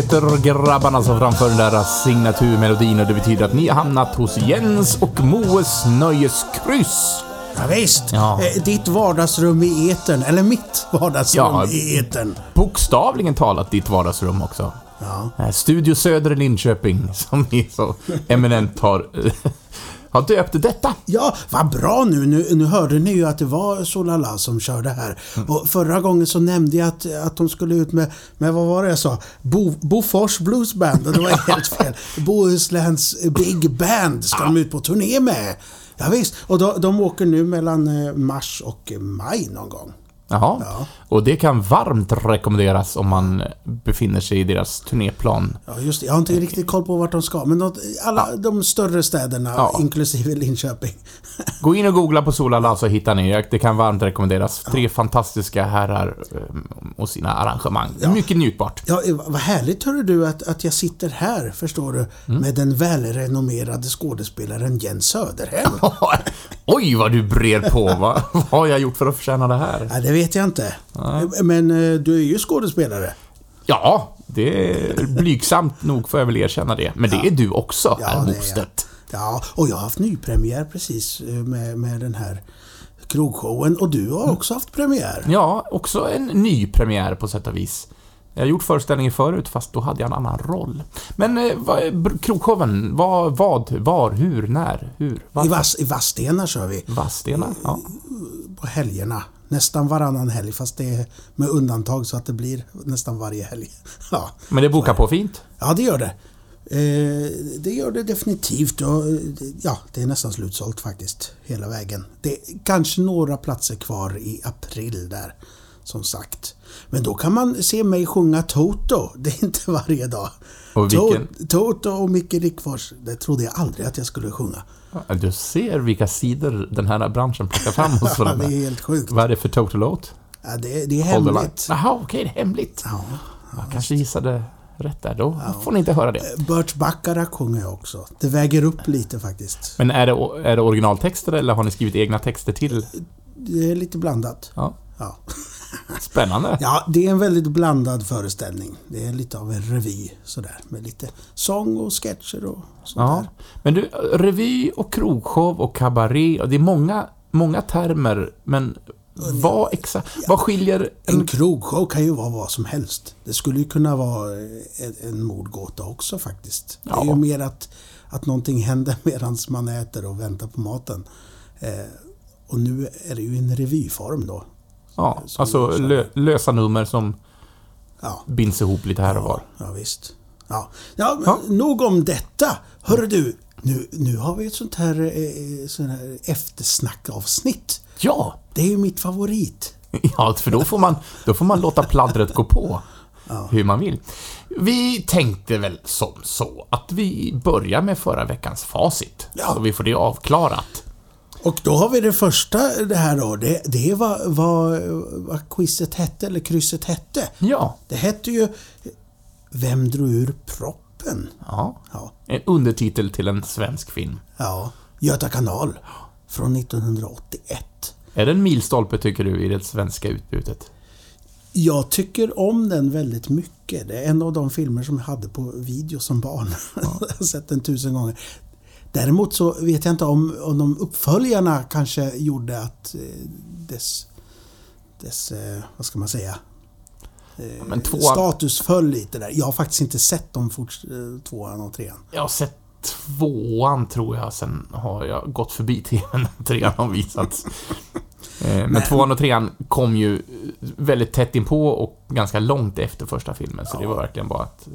Heter grabbarna som framför den där signaturmelodin och det betyder att ni har hamnat hos Jens och Moes nöjeskryss. Ja, visst. Ja. Eh, Ditt vardagsrum i etern, eller mitt vardagsrum Ja. i etern. Bokstavligen talat ditt vardagsrum också. Ja. Eh, Studio Söder i Linköping, som ni så eminent har, har döpt detta. Ja, vad bra nu. nu. Nu hörde ni ju att det var Solala som körde här. Mm. Och förra gången så nämnde jag att, att de skulle ut med, med vad var det jag sa? Bo, Bofors Blues Band. Och det var helt fel. Bohusläns Big Band ska de ut på turné med. Ja, visst. Och de, de åker nu mellan eh, mars och maj någon gång. Jaha. Ja. Och det kan varmt rekommenderas om man befinner sig i deras turnéplan. Ja, just det. Jag har inte riktigt koll på vart de ska, men de, alla de större städerna, Ja. inklusive Linköping. Gå in och googla på Solala så hittar ni. Det kan varmt rekommenderas. Tre fantastiska herrar eh, och sina arrangemang. Mycket njutbart. Ja, eh, vad härligt hörru du att, att jag sitter här, förstår du, Mm. med den välrenommerade skådespelaren Jens Söderhem. Oj, vad du brer på. Va? vad har jag gjort för att förtjäna det här? Ja, det vet jag inte. Men eh, du är ju skådespelare. Ja, det är blygsamt nog får jag väl erkänna det. Men det är du också, Ja, herr Mostedt. Ja, och jag har haft nypremiär precis eh, med, med den här krogshowen. Och du Mm. har också haft premiär. Ja, också en ny premiär på sätt och vis. Jag har gjort föreställningen förut, fast då hade jag en annan roll. Men eh, krogshowen? Vad, vad, var, hur, när, hur? I? Vass, I Vadstena kör vi. Vadstena? Ja. På helgerna. Nästan varannan helg, fast det är med undantag så att det blir nästan varje helg. Ja, Men det bokar på fint? ja det gör det. Eh, det gör det definitivt. Och, eh, ja, det är nästan slutsålt faktiskt. Hela vägen. Det är kanske några platser kvar i april där. Som sagt. Men då kan man se mig sjunga Toto. Det är inte varje dag. Och vilken- To- Toto och Micke Rickfors. Det trodde jag aldrig att jag skulle sjunga. Ja, Du ser vilka sidor den här branschen plockar fram hos Ja, dem. det är helt sjukt. Vad är det för total låt? Ja, det, det är hemligt. Jaha, okej, det är hemligt. Ja. Jag kanske gissade rätt där. Då får ni inte höra det. Burt Bacharach sjunger jag också. Det väger upp lite faktiskt. Men är det, är det originaltexter eller har ni skrivit egna texter till? Det är lite blandat. Ja, Ja. Spännande. ja, det är en väldigt blandad föreställning. Det är lite av en revy sådär. Med lite sång och sketcher och sånt Ja. där. Men du, revy och krogshow och kabaré, det är många, många termer, men vad exakt, vad skiljer En en... krogshow kan ju vara vad som helst. Det skulle ju kunna vara en, en mordgåta också faktiskt. Det är Ja. ju mer att, att någonting händer medan man äter och väntar på maten. Eh, och nu är det ju en revyform då. Ja, alltså lö, lösa nummer som Ja. binds ihop lite här och var. Ja, visst. Ja, ja, Ja. nog om detta. Hörru du, nu, nu har vi ett sånt här, eh, sånt här eftersnackavsnitt. Ja! Det är ju mitt favorit. Ja, för då får man, då får man låta pladdret gå på. Hur man vill. Vi tänkte väl som så att vi börjar med förra veckans facit. Ja. Så vi får det avklarat. Och då har vi det första det här då. Det, det är vad, vad, vad quizet hette, eller krysset hette. Ja. Det hette ju Vem drog ur proppen? ja. Ja, En undertitel till en svensk film. ja. Göta kanal. Från 1981. Är det en milstolpe, tycker du, i det svenska utbudet? Jag tycker om den väldigt mycket. Det är en av de filmer som jag hade på video som barn. jag har sett den tusen gånger. Däremot så vet jag inte om, om de uppföljarna kanske gjorde att eh, dess, dess eh, vad ska man säga, eh, Men två- status föll lite där. Jag har faktiskt inte sett de forts, eh, tvåan och trean. Jag har sett tvåan, tror jag. Sen har jag gått förbi tvn när trean har visats. Eh, Men tvåan och trean kom ju väldigt tätt inpå och ganska långt efter första filmen, så det var verkligen bara att...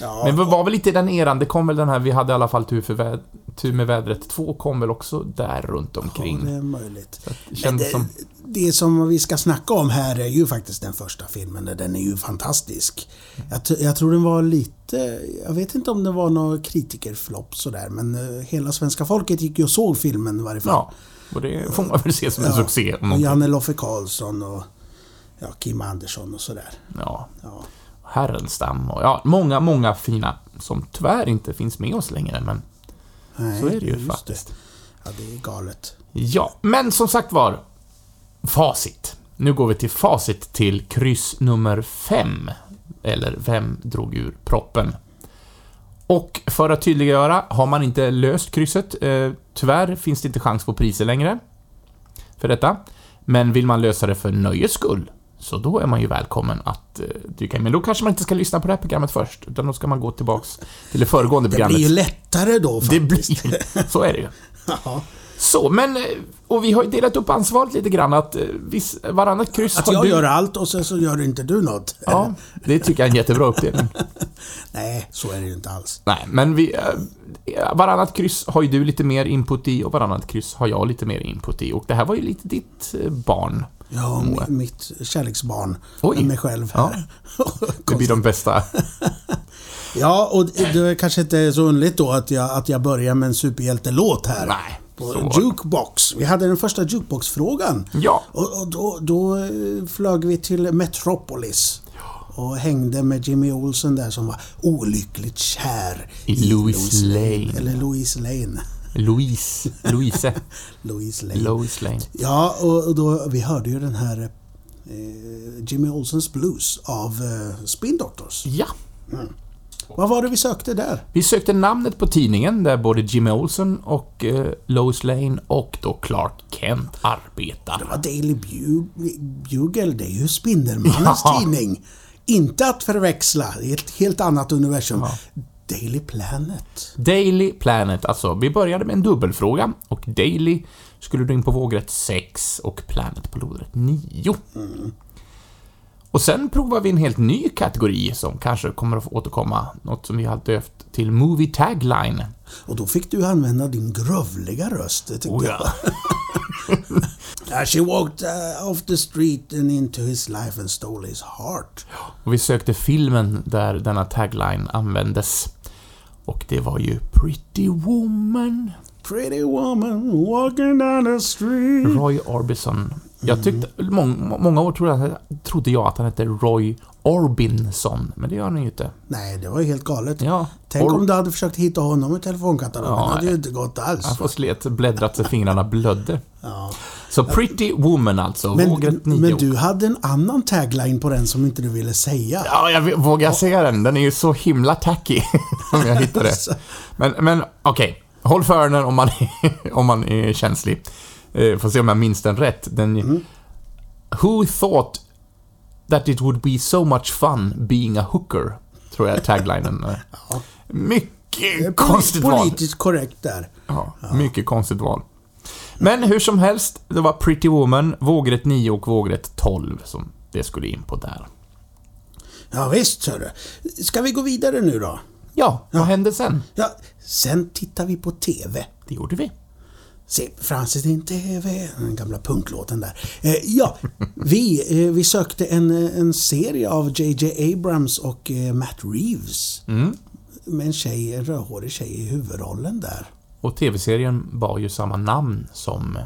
Ja, Men det var väl lite i den eran, det kom väl den här, vi hade i alla fall tur, för väd, tur med vädret 2 kom väl också där runt ja, omkring. det är möjligt. Det det, som... det som vi ska snacka om här är ju faktiskt den första filmen. Den är ju fantastisk. Jag, jag tror den var lite... Jag vet inte om det var någon kritikerflopp sådär, men eh, hela svenska folket gick ju och såg filmen i varje fall. Ja, och det får man väl se som en Ja. succé. Och. Janne Loffe Karlsson och ja, Kim Andersson och sådär. Ja, Ja. Härenstam och ja, många, många fina som tyvärr inte finns med oss längre, men Nej, så är det ju faktiskt. Det. Ja, det är galet. Ja, men som sagt var, facit. Nu går vi till facit till kryss nummer fem. eller Vem drog ur proppen? Och för att tydliggöra, har man inte löst krysset, eh, tyvärr finns det inte chans på priser längre för detta. Men vill man lösa det för nöjes skull, så då är man ju välkommen att eh, dyka in. Men då kanske man inte ska lyssna på det här programmet först, utan då ska man gå tillbaks till det föregående Det programmet. blir ju lättare då Det faktiskt. blir, så är det ju. Ja. Så, men... eh, Och vi har ju delat upp ansvaret lite grann att eh, viss, varannat kryss Att har jag du... gör allt och sen så gör inte du något. Ja, det tycker jag är en jättebra uppdelning. Nej, så är det ju inte alls. Nej, men vi... Varannat kryss har ju du lite mer input i och varannat kryss har jag lite mer input i. Och det här var ju lite ditt barn. Ja, mi- mitt kärleksbarn. Oj. Med mig själv. Ja. Det blir de bästa. Ja, och det är kanske inte så underligt då att jag, att jag börjar med en superhjältelåt här. Nej, På. Jukebox. Vi hade den första Jukebox-frågan. Ja. Och, och då, då eh, flög vi till Metropolis. Och hängde med Jimmy Olsen där som var olyckligt kär I Louis Lane. Eller Louise Lane. Louise. Louise. Louise Lane. Lois Lane. Ja, och då, vi hörde ju den här eh, Jimmy Olsens Blues av eh, Spin Doctors. Ja. Vad var det vi sökte där? Vi sökte namnet på tidningen där både Jimmy Olsen och eh, Lois Lane och då Clark Kent arbetar. Det var Daily Bu- Bugle, det är ju Spindelmannens Ja. tidning. Inte att förväxla, det är ett helt annat universum. Daily Planet. Daily Planet, alltså. Vi började med en dubbelfråga och Daily skulle du in på vågrätt 6 och Planet på lodrätt 9. Och sen provar vi en helt ny kategori som kanske kommer att återkomma. Något som vi har döpt till Movie Tagline. Och då fick du använda din grövliga röst, tyckte Oh, jag. ja. As she walked uh, off the street and into his life and stole his heart. Och vi sökte filmen där denna tagline användes. Och det var ju Pretty Woman. Pretty woman walking down the street. Roy Orbison. Jag tyckte, mång, många år trodde jag, trodde jag att han hette Roy Orbinson, men det gör han ju inte. Nej, det var ju helt galet. Ja, Tänk Or- om du hade försökt hitta honom i telefonkatalogen. Ja, det hade ju inte gått alls. Han får slet, bläddrat så fingrarna blödde. Ja. Så Pretty Woman alltså, Men, vågrätt 9. men du hade en annan tagline på den som inte du ville säga. Ja, jag vågar säga den? Den är ju så himla tacky, om jag hittar det. Men, men okej. Håll för öronen om man, om man är känslig. Eh, får se om jag minns den rätt. Den... Who thought that it would be so much fun being a hooker? Tror jag taglinen är. Det är Mycket konstigt val. Politiskt korrekt där. Ja, mycket konstigt val. Men hur som helst, det var Pretty Woman, vågrätt 9 och vågrätt 12 som det skulle in på där. Ja, visst, hörru. Ska vi gå vidare nu då? Ja, vad hände sen? Ja, sen tittar vi på TV. Det gjorde vi. Se Francis din TV, den gamla punklåten där. Eh, ja, vi, eh, vi sökte en, en serie av JJ Abrams och eh, Matt Reeves. Mm. Med en tjej, en rödhårig tjej i huvudrollen där. Och TV-serien bar ju samma namn som,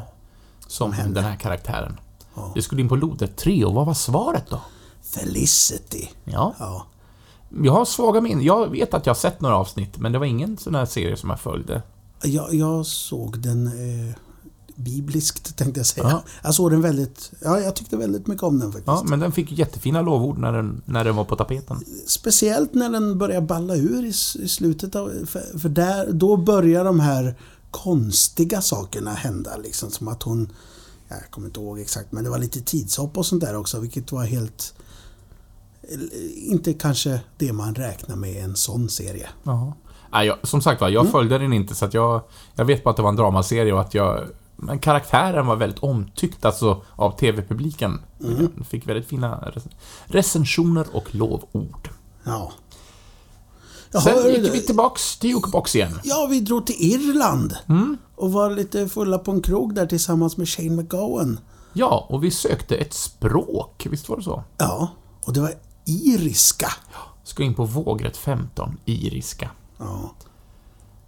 som den här karaktären. Ja. Det skulle in på lodrätt 3 och vad var svaret då? Felicity. Ja, Ja. jag har svaga minnen. Jag vet att jag har sett några avsnitt, men det var ingen sån här serie som jag följde. Jag, jag såg den eh, bibliskt tänkte jag säga. Ja. Jag såg den väldigt, ja jag tyckte väldigt mycket om den faktiskt. Ja, men den fick jättefina lovord när den, när den var på tapeten. Speciellt när den börjar balla ur i, i slutet av... För, för där, då börjar de här konstiga sakerna hända liksom. Som att hon... Jag kommer inte ihåg exakt, men det var lite tidshopp och sånt där också, vilket var helt... Inte kanske det man räknar med i en sån serie. Jaha. Nej, jag, som sagt var, jag följde den inte så att jag... Jag vet bara att det var en dramaserie och att jag... Men karaktären var väldigt omtyckt alltså av TV-publiken. Den fick väldigt fina rec- recensioner och lovord. Ja. Sen Jaha, gick vi tillbaks till Jukebox igen. Ja, vi drog till Irland. Mm. Och var lite fulla på en krog där tillsammans med Shane McGowan. Ja, och vi sökte ett språk, visst var det så? Ja, och det var iriska. Ska in på vågrätt 15, iriska. Ja.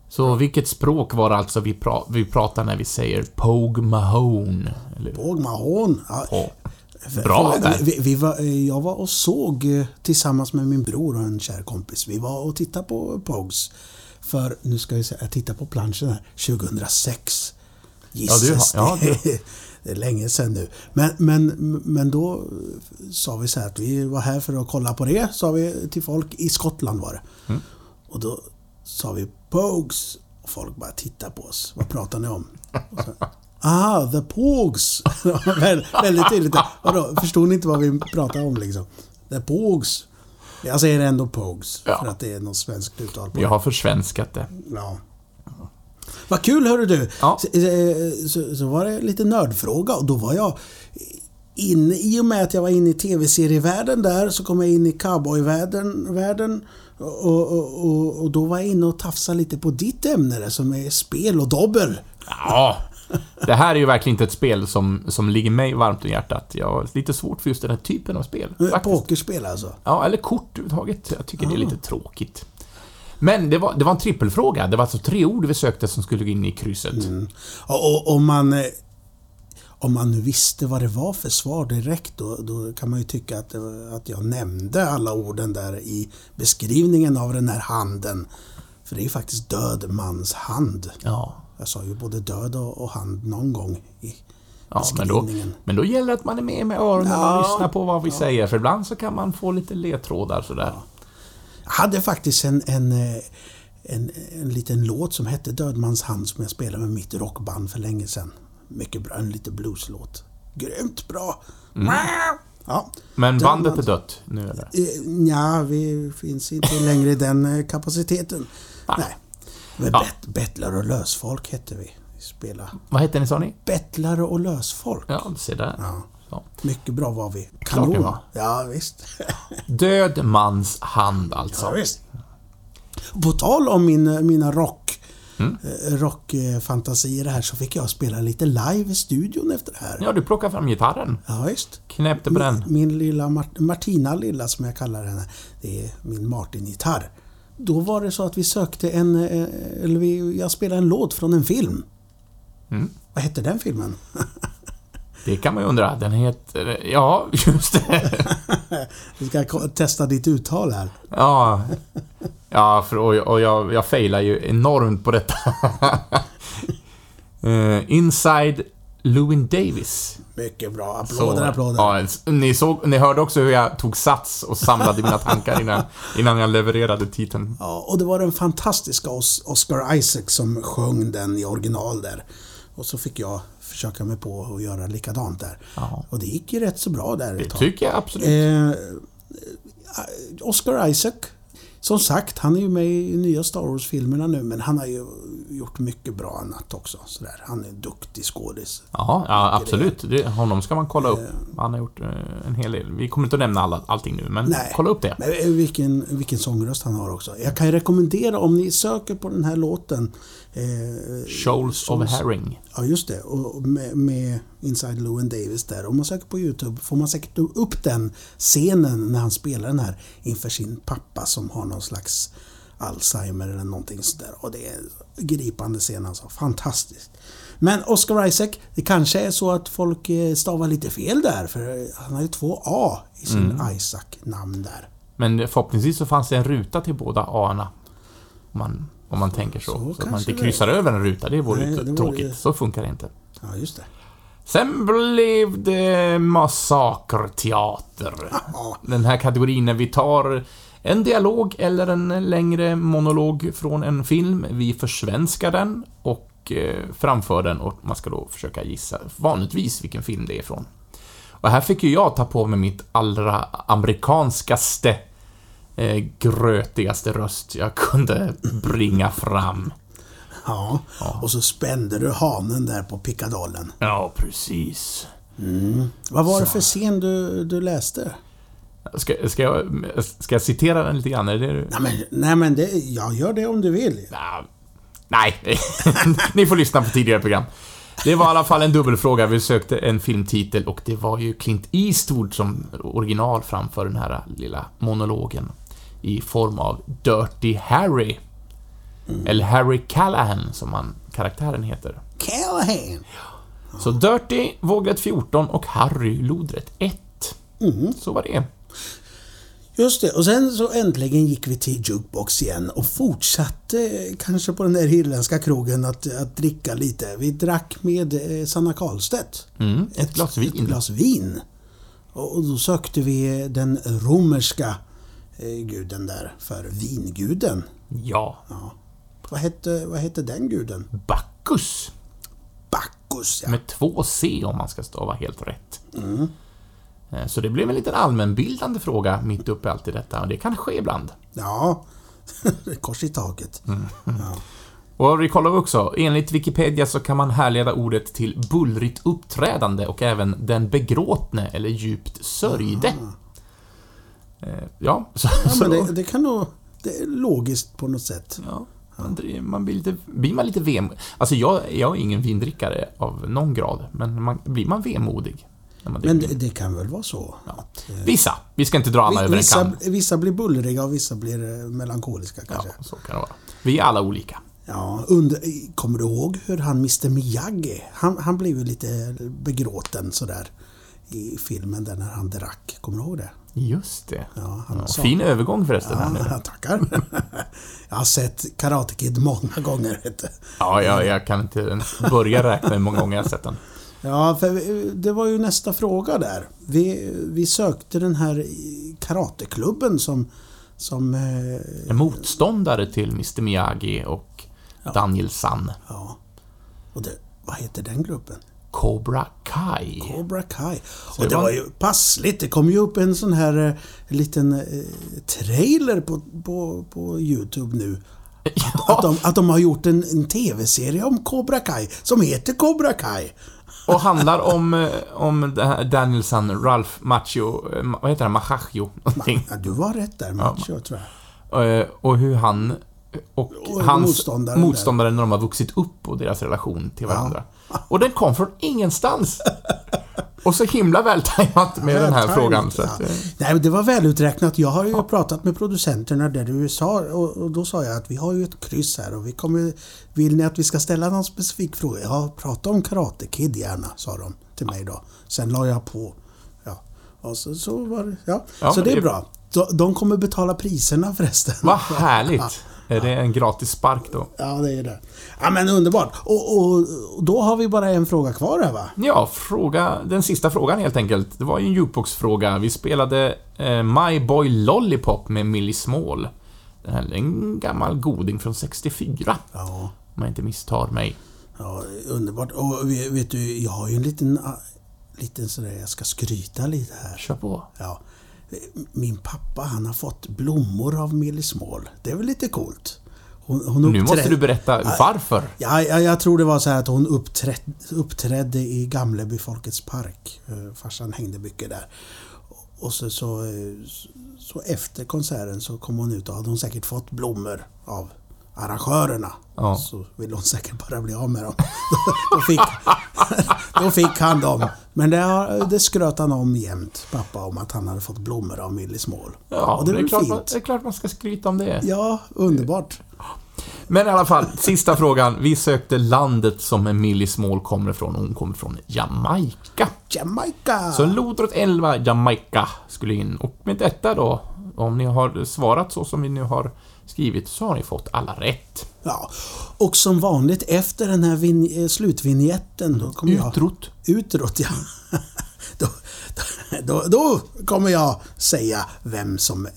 Så vilket språk var det alltså vi, pra vi pratar när vi säger Pogue Mahone? Eller, Båg Mahon. Ja, Bra där. Vi, vi var, jag var och såg eh, tillsammans med min bror och en kär kompis. Vi var och tittade på Pogues. För, nu ska vi säga, jag tittar på planschen här, 2006. Ja, du ja, det. Det är länge sedan nu. Men, men, men då sa vi så här att vi var här för att kolla på det, sa vi till folk. I Skottland var det. Mm. Och då sa vi Pogues. Och folk bara tittade på oss. Vad pratar ni om? Ah, the Pogues! Vä- Väldigt tydligt. Vadå, förstod ni inte vad vi pratade om liksom? The Pogues. Jag säger ändå Pogues. Ja. För att det är något svenskt uttal på det. har försvenskat det. Ja. Vad kul hörru du! Ja. Så, eh, så, så var det lite nördfråga och då var jag inne, i och med att jag var inne i tv-serievärlden där så kom jag in i cowboyvärlden världen, och, och, och, och då var jag inne och tafsade lite på ditt ämne där, som är spel och dobbel. Ja. Det här är ju verkligen inte ett spel som, som ligger mig varmt om hjärtat. Jag har lite svårt för just den här typen av spel. faktiskt. Pokerspel alltså. Ja, eller kort överhuvudtaget. Jag tycker det är lite tråkigt. Men det var, det var en trippelfråga. Det var alltså tre ord vi sökte som skulle gå in i krysset. Och, och om man eh, om man nu visste vad det var för svar direkt då, då kan man ju tycka att, att jag nämnde alla orden där i beskrivningen av den här handen. För det är ju faktiskt död mans hand. Ja. Jag sa ju både död och, och hand någon gång i Ja, men då, men då gäller det att man är med med öronen Ja. och lyssnar på vad vi säger, för ibland så kan man få lite ledtrådar sådär. Jag hade faktiskt en, en, eh, en, en liten låt som hette Dödmans hand som jag spelade med mitt rockband för länge sedan. Mycket bra, en liten blueslåt. Grymt bra! Mm. Ja. Men bandet är dött nu eller? Eh, Ja, vi finns inte längre i den eh, kapaciteten. Nej. Men Ja. bet, bettlare och lösfolk hette vi. Vi spelade Vad hette ni sa ni? bettlare och lösfolk. Ja, se där. Ja. Så. Mycket bra var vi. Klart Kanon. var. Ja, visst. Död mans hand alltså. Ja, visst. På tal om min, mina rock Mm. eh, rockfantasier här så fick jag spela lite live i studion efter det här. Ja, du plockar fram gitarren. Ja, visst. Knäppte på den. Min lilla Mart- Martina lilla som jag kallar henne. Det är min Martin-gitarr. Då var det så att vi sökte en... eh, Eller vi, jag spelade en låt från en film. Mm. Vad hette den filmen? Det kan man ju undra. Den heter... Ja, just det. Vi ska testa ditt uttal här. Ja. Ja, för, och, och jag, jag failar ju enormt på detta. Eh, Inside Lewin Davis. Mycket bra. Applåder, Så, applåder. Ja, ni, såg, ni hörde också hur jag tog sats och samlade mina tankar innan, innan jag levererade titeln. Ja, och det var den fantastiska Os- Oscar Isaac som sjöng den i original där. Och så fick jag försöka mig på att göra likadant där. Ja. Och det gick ju rätt så bra där Det tycker jag absolut. Eh, Oscar Isaac, som sagt, han är ju med i nya Star Wars-filmerna nu, men han har ju gjort mycket bra annat också. Sådär. Han är en duktig skådis. Ja, ja absolut. Det, honom ska man kolla upp. Han har gjort eh, en hel del. Vi kommer inte att nämna alla, allting nu, men Nej. kolla upp det. Men eh, vilken, vilken sångröst han har också. Jag kan ju rekommendera om ni söker på den här låten. Eh, Shoals of Herring. Ja, just det. Och med, med Inside Llewyn Davis där. Om man söker på YouTube får man säkert upp den scenen när han spelar den här inför sin pappa som har någon slags Alzheimer eller någonting sådär. Och det är en gripande scen alltså. Fantastiskt. Men Oscar Isaac, det kanske är så att folk eh, stavar lite fel där. För han har ju två A i sin Isaac-namn där. Men förhoppningsvis så fanns det en ruta till båda A-erna. Om man, om man tänker så. Så Så, att man inte det kryssar över en ruta. Det vore Nej, det tråkigt. ju- Så funkar det inte. Ja, just det. Sen blev det massakerteater. Den här kategorin när vi tar en dialog eller en längre monolog från en film. Vi försvenskar den och eh, framför den och man ska då försöka gissa vanligtvis vilken film det är från. Och här fick ju jag ta på mig mitt allra amerikanskaste eh, grötigaste röst jag kunde bringa fram. ja. Och så spände du hanen där på pickadollen. Ja, precis. Vad var det för scen du, du läste? Ska, ska, jag, ska jag citera den lite grann? Är det. Nej men, nej, men det, jag gör det om du vill. Nja, Nej, ni får lyssna på tidigare program. Det var i alla fall en dubbelfråga. Vi sökte en filmtitel och det var ju Clint Eastwood som original framför den här lilla monologen. I form av Dirty Harry. Eller Harry Callahan som han, karaktären heter. Callahan! Så Dirty, vågrätt 14 och Harry, lodrätt 1. Så var det. Just det, och sen så äntligen gick vi till Jukebox igen och fortsatte kanske på den där irländska krogen att, att dricka lite. Vi drack med eh, Sanna Karlstedt. Mm, ett glas vin. Ett glas vin. Och då sökte vi den romerska guden där för vinguden. Ja. Ja. Vad hette, vad hette den guden? Bacchus. Bacchus, ja. Med två C om man ska stava helt rätt. Mm. Eh, Så det blev en liten allmänbildande fråga mitt uppe i allt i detta och det kan ske ibland. Ja. Kors i taket. Mm. Ja. Och vi kollar också, enligt Wikipedia så kan man härleda ordet till bullrigt uppträdande och även den begråtne eller djupt sörjde. Eh, Ja, så, Ja, men det, det kan nog... Det är logiskt på något sätt. ja, man, man blir lite, blir man lite vem... Alltså jag, jag är ingen vindrickare av någon grad, men man, blir man vemodig man Men det, det kan väl vara så? Att, eh, Vissa, vi ska inte dra alla över en kam. vissa blir bullriga och vissa blir eh, melankoliska Ja, kanske. så kan det vara. Vi är alla olika. Ja, under, kommer du ihåg hur han Mr Miyagi, han, han blev ju lite begråten sådär i filmen där när han drack. Kommer du ihåg det? Just det. Ja, Ja, fin övergång förresten här nu. Ja, tackar. Jag har sett Karate Kid många gånger. Vet du. Ja, jag, jag kan inte ens börja räkna hur många gånger jag har sett den. Ja, för det var ju nästa fråga där. Vi, vi sökte den här karateklubben som... som eh, En motståndare till Mr Miyagi och Daniel San. ja. Och det, vad heter den gruppen? Cobra Kai. Cobra Kai. det Och det var- var ju passligt. Det kom ju upp en sån här eh, liten eh, trailer på, på, på Youtube nu. Att, Ja, de, att de har gjort en, en TV-serie om Cobra Kai som heter Cobra Kai. och handlar om, eh, om det här Daniel San, Ralph Macchio, eh, vad heter han, någonting. Ja, du var rätt där, Macho, tror jag. Och hur han och, Och hans motståndaren motståndare när de har vuxit upp och deras relation till varandra. Och den kom från ingenstans. Och så himla vältajmat med den här Vältajmat, frågan. Så ja. att, eh, Nej, men det var väluträknat. Jag har ju pratat med producenterna där i USA och, och då sa jag att vi har ju ett kryss här och vi kommer... Vill ni att vi ska ställa någon specifik fråga? Ja, prata om Karate Kid gärna, sa de till mig då. Sen la jag på. Ja, och så, så var det... Ja, Ja, så det är bra. De, de kommer betala priserna förresten. vad härligt! Är det en gratis spark då? Ja, det är det. Ja, men underbart. Och, och, och då har vi bara en fråga kvar här va? Ja, fråga, den sista frågan helt enkelt. Det var ju en jukebox-fråga. Vi spelade eh, My Boy Lollipop med Millie Small. Den här är en gammal goding från 64, Ja, om jag inte misstar mig. ja underbart. Och vet vet du, jag har ju en liten... ah, Liten sådär, jag ska skryta lite här. Kör på. Ja. Min pappa han har fått blommor av Millie Small. Det är väl lite coolt? Hon, hon Nu måste du berätta varför. Ja, ja, jag tror det var så här att hon uppträd, uppträdde i Gamleby Folkets Park. Eh, Farsan hängde mycket där. Och så, så, eh, så efter konserten så kom hon ut och hade hon säkert fått blommor av arrangörerna. Ja. Så ville hon säkert bara bli av med dem. då, fick, då fick han dem. Men det, det skröt han om jämt, pappa, om att han hade fått blommor av Millie Small. Ja, och det är väl klart, man, fint? det är klart man ska skryta om det. Ja, underbart. Men i alla fall, sista frågan. Vi sökte landet som Millie Small kommer ifrån. Hon kommer från Jamaica. Jamaica! Så lodrätt 11, Jamaica, skulle in. Och med detta då, om ni har svarat så som vi nu har skrivit, så har ni fått alla rätt. Ja, och som vanligt efter den här vin- eh, slutvinjetten då kommer jag... Utrot. Utrot, ja. då, då, då kommer jag säga vem som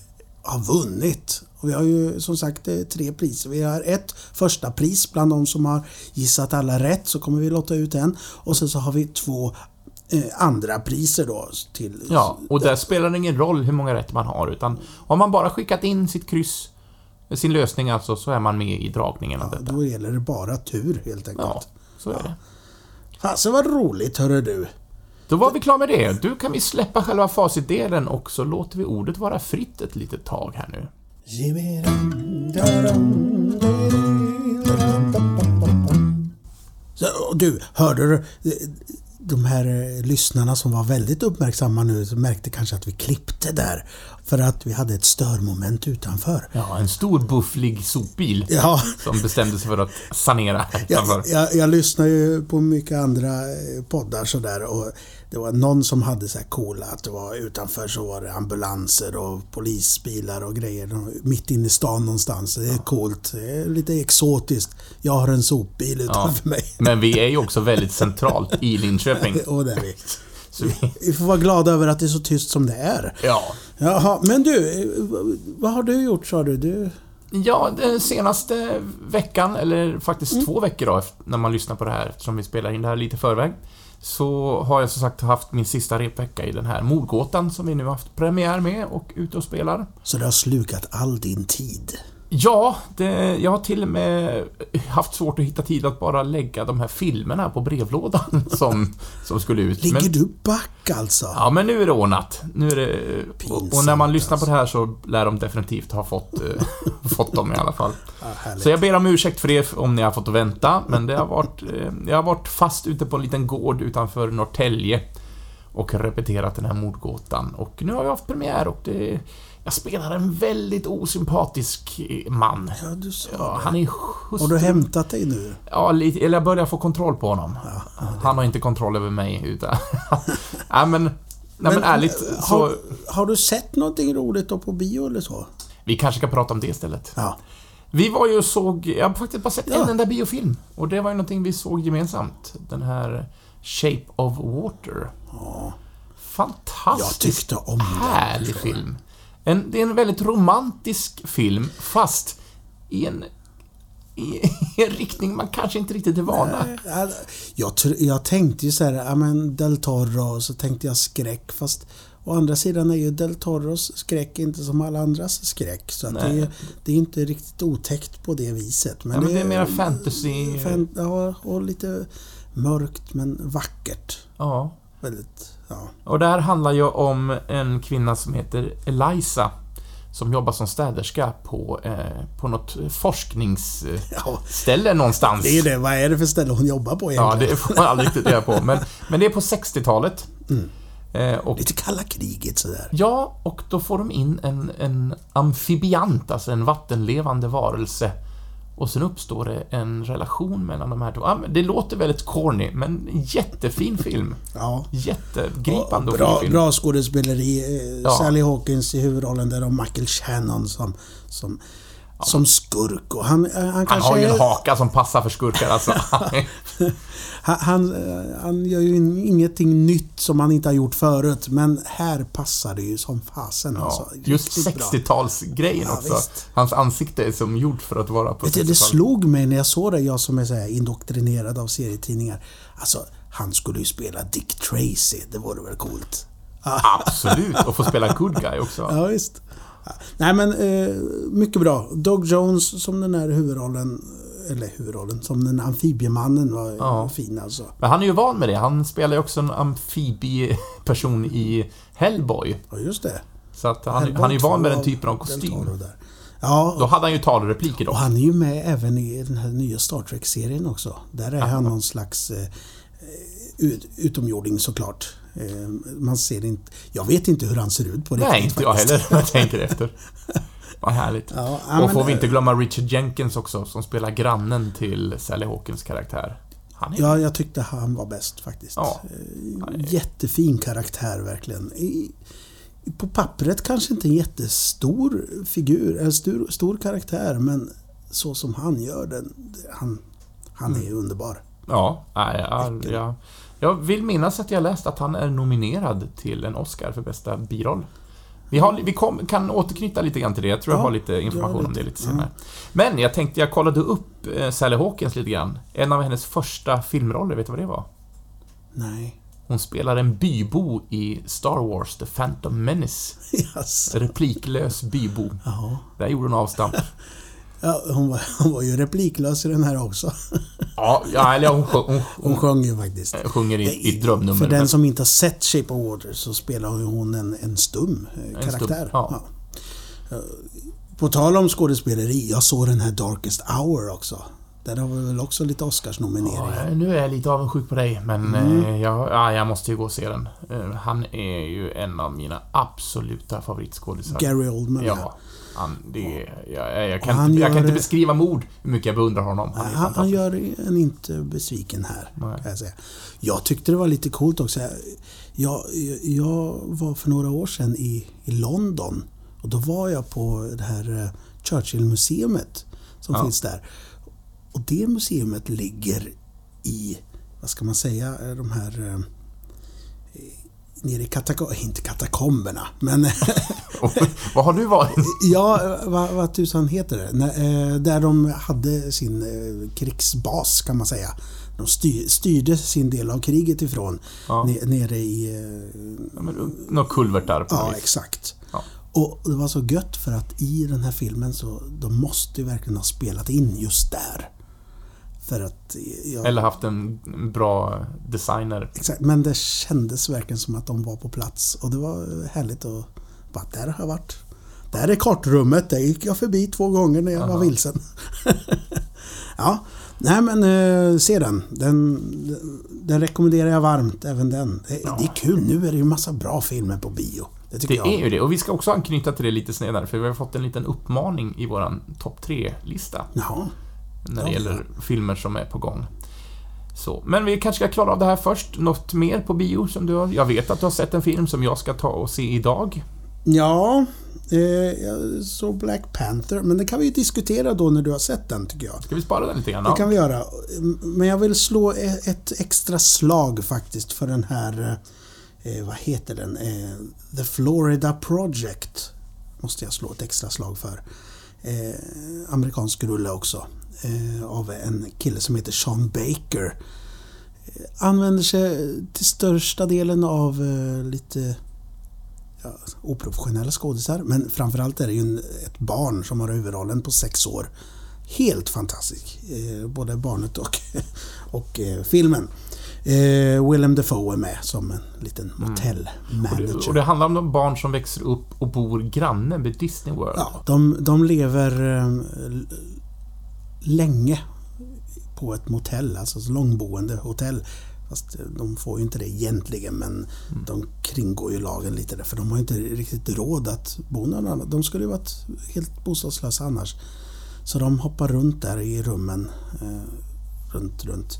har vunnit. Och vi har ju som sagt eh, tre priser. Vi har ett första pris bland de som har gissat alla rätt, så kommer vi låta ut en. Och sen så har vi två eh, andra priser då till... Ja, och där spelar det ingen roll hur många rätt man har, utan har man bara skickat in sitt kryss, sin lösning alltså, så är man med i dragningen av detta. Då gäller det bara tur helt enkelt. Ja, så är det. Fasen vad roligt hörru du. Då var vi klara med det. Du kan vi släppa själva facitdelen och så låter vi ordet vara fritt ett litet tag här nu. Så, du, hörde du? De här eh, lyssnarna som var väldigt uppmärksamma nu märkte kanske att vi klippte där. För att vi hade ett störmoment utanför. Ja, en stor bufflig sopbil Ja, som bestämde sig för att sanera här jag, utanför. jag, jag lyssnar ju på mycket andra eh, poddar sådär och det var någon som hade så här coola att det var utanför så var det ambulanser och polisbilar och grejer. Mitt inne i stan någonstans. Det är coolt. Det är lite exotiskt. Jag har en sopbil utanför mig. Men vi är ju också väldigt centralt i Linköping. och det är vi. Vi, Vi får vara glada över att det är så tyst som det är. ja. Jaha, men du, vad har du gjort sa du? du Ja, den senaste veckan, eller faktiskt Mm. två veckor då, när man lyssnar på det här, som vi spelar in det här lite förväg, så har jag som sagt haft min sista repvecka i den här mordgåtan som vi nu har haft premiär med och ute och spelar. så det har slukat all din tid. Ja, det, jag har till och med haft svårt att hitta tid att bara lägga de här filmerna på brevlådan som, som skulle ut. Ligger Men- du back alltså? Ja, men nu är det ordnat. Nu är det... Och, och när Pinsamt, man lyssnar på alltså. det här så lär de definitivt ha fått, eh, fått dem i alla fall. Ja. Så jag ber om ursäkt för det om ni har fått vänta, men det har varit... Eh, jag har varit fast ute på en liten gård utanför Norrtälje och repeterat den här mordgåtan. Och nu har vi haft premiär och det... Jag spelar en väldigt osympatisk eh, man. Ja, du sa Ja, han är Har hustru... du hämtat dig nu? Ja, lite, eller jag börjar få kontroll på honom. Han har inte kontroll över mig, utan... nej, men... Nej, men, ärligt, eh, så... Har, har du sett någonting roligt då på bio eller så? Vi kanske ska prata om det istället. Ja. Vi var ju och såg... Jag har faktiskt bara sett Ja. en enda biofilm. Och det var ju någonting vi såg gemensamt. Den här Shape of Water. ja. Jag Fantastiskt tyckte om den. härlig film. En, det är en väldigt romantisk film, fast i en, i en riktning man kanske inte riktigt är vana. Ja, Jag, jag tänkte ju så här, ja men Del Toro så tänkte jag skräck fast å andra sidan är ju Del Toros skräck inte som alla andras skräck. Så att det, är, det är inte riktigt otäckt på det viset. Ja, men det är mera fantasy. fan, ja, och lite mörkt men vackert. Ja. Väldigt, ja. Och det här handlar ju om en kvinna som heter Eliza. Som jobbar som städerska på, eh, på något forskningsställe ja. någonstans. Det är det. Vad är det för ställe hon jobbar på Ja, egentligen? det får man aldrig riktigt reda på. Men, men det är på 60-talet. Eh, och, Lite kalla kriget sådär. ja, och då får de in en, en amfibiant, alltså en vattenlevande varelse. Och sen uppstår det en relation mellan de här två. Men det låter väldigt corny, men jättefin film. Ja. Jättegripande och bra, film. bra skådespeleri. Eh, Ja. Sally Hawkins i huvudrollen där och Michael Shannon som, som, som skurk. Och han, eh, han, Han kanske har ju en haka som passar för skurkar alltså. han, han, eh, han gör ju ingenting nytt som han inte har gjort förut. Men här passar det ju som fasen. Ja, alltså. just Riktigt bra. 60-talsgrejen Ja, också. visst. Hans ansikte är som gjort för att vara på Vet du, det 60-talet. slog mig när jag såg det, jag som är så här indoktrinerad av serietidningar. Alltså, han skulle ju spela Dick Tracy. Det vore väl coolt? Absolut, och få spela good guy också. Ja, visst. Nej, men eh, mycket bra. Doug Jones som den här huvudrollen, eller huvudrollen, som den amfibiemannen var Ja. fin alltså. Men han är ju van med det. Han spelar ju också en amfibieperson i Hellboy. Ja, just det. Så att han, Hellboy han är ju van med den typen av kostym. Ja, Då hade han ju talrepliker och då. han är ju med även i den här nya Star Trek-serien också. Där är han någon slags eh, ut, utomjording såklart. Eh, man ser inte... Jag vet inte hur han ser ut på riktigt Nej, inte jag heller när jag tänker efter. Vad härligt. Ja, ja, och men, får vi eh, inte glömma Richard Jenkins också, som spelar grannen till Sally Hawkins karaktär. Han är Ja, jag tyckte han var bäst faktiskt. Ja. Eh, Jättefin karaktär verkligen. I, på pappret kanske inte en jättestor figur, en stor, stor karaktär, men så som han gör den, han, han är underbar. Ja, nej, jag, jag, jag vill minnas att jag läst att han är nominerad till en Oscar för bästa biroll. Vi, har, vi kom, kan återknyta lite grann till det. Jag tror jag Ja, har lite information gör om det lite. lite senare. Men jag tänkte, jag kollade upp eh, Sally Hawkins lite grann. En av hennes första filmroller, vet du vad det var? Nej. Hon spelar en bybo i Star Wars, The Phantom Menace. Yes. Repliklös bybo. Ja. Där gjorde hon avstamp. Ja, hon, var, hon var ju repliklös i den här också. Ja, ja eller hon, sjung, hon, Hon sjöng ju faktiskt. hon sjunger i, i drömnummer. För den som inte har sett Shape of Water så spelar hon en, en stum eh, En karaktär. stum, ja. Ja. Eh, På tal om skådespeleri, jag såg den här Darkest Hour också. Där har vi väl också lite Oscarsnomineringar. Ja, nu är jag lite avundsjuk på dig, men Mm. eh, jag, ja, jag måste ju gå och se den. Eh, Han är ju en av mina absoluta favoritskådisar. Gary Oldman. Ja. Han, det jag, jag, kan inte, jag kan gör- inte beskriva med ord hur mycket jag beundrar honom. Han Han, han gör en inte besviken här, Nej. kan jag säga. Jag tyckte det var lite coolt också. Jag, jag var för några år sedan i, i London och då var jag på det här eh, Churchill-museet som Ja. finns där. Och det museet ligger i, vad ska man säga, eh, de här eh, nere i katakomberna, inte katakomberna, men vad har du varit? Ja, vad, vad tusan heter det? När, eh, Där de hade sin eh, krigsbas kan man säga. De styr, styrde sin del av kriget ifrån. Ja. Ne, nere i... eh, Ja, Några kulvertar på Ja, vis. exakt. Ja. Och det var så gött för att i den här filmen så de måste ju verkligen ha spelat in just där. För att... Jag, Eller haft en bra designer. Exakt, men det kändes verkligen som att de var på plats och det var härligt att... Bara, där har jag varit. Där är kartrummet, där gick jag förbi två gånger när jag var Aha. vilsen. ja, nej men eh, se den. den. Den rekommenderar jag varmt, även den. Det, Ja. det är kul, nu är det ju massa bra filmer på bio. Det Det är ju det. Och vi ska också anknyta till det lite snedare, för vi har fått en liten uppmaning i våran topp 3-lista. Ja, när det gäller filmer som är på gång. Så, men vi kanske ska klara av det här först. Något mer på bio som du har? Jag vet att du har sett en film som jag ska ta och se idag. ja eh, jag såg Black Panther, men det kan vi ju diskutera då när du har sett den tycker jag. Ska vi spara den lite grann? Det kan vi göra. Men jag vill slå e- ett extra slag faktiskt för den här... Eh, vad heter den? Eh, The Florida Project. Måste jag slå ett extra slag för. Eh, amerikansk rulle också. Eh, av en kille som heter Sean Baker. Eh, använder sig till största delen av eh, lite ja, oprofessionella skådisar. Men framförallt är det ju en, ett barn som har huvudrollen på sex år. Helt fantastisk. Både barnet och, och filmen. Eh, Willem Dafoe är med som en liten Och motellmanager. det, och det handlar om de barn som växer upp och bor granne med Disney World. Ja, de, de lever eh, länge på ett motell, alltså ett långboende hotell. Fast eh, de får ju inte det egentligen men de kringgår ju lagen lite där för de har inte riktigt råd att bo någon annan. De skulle ju varit helt bostadslösa annars. Så de hoppar runt där i rummen. Eh, runt, runt.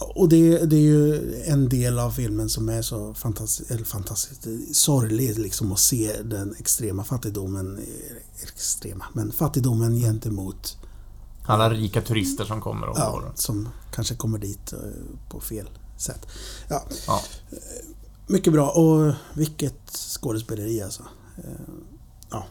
Och det, det är ju en del av filmen som är så fantastiskt, fantastiskt sorglig liksom att se den extrema fattigdomen, eh, extrema, men fattigdomen gentemot Alla rika turister som kommer och ja, går. som kanske kommer dit eh, på fel sätt. Ja, Ja. mycket bra och vilket skådespeleri alltså. Eh, Ja,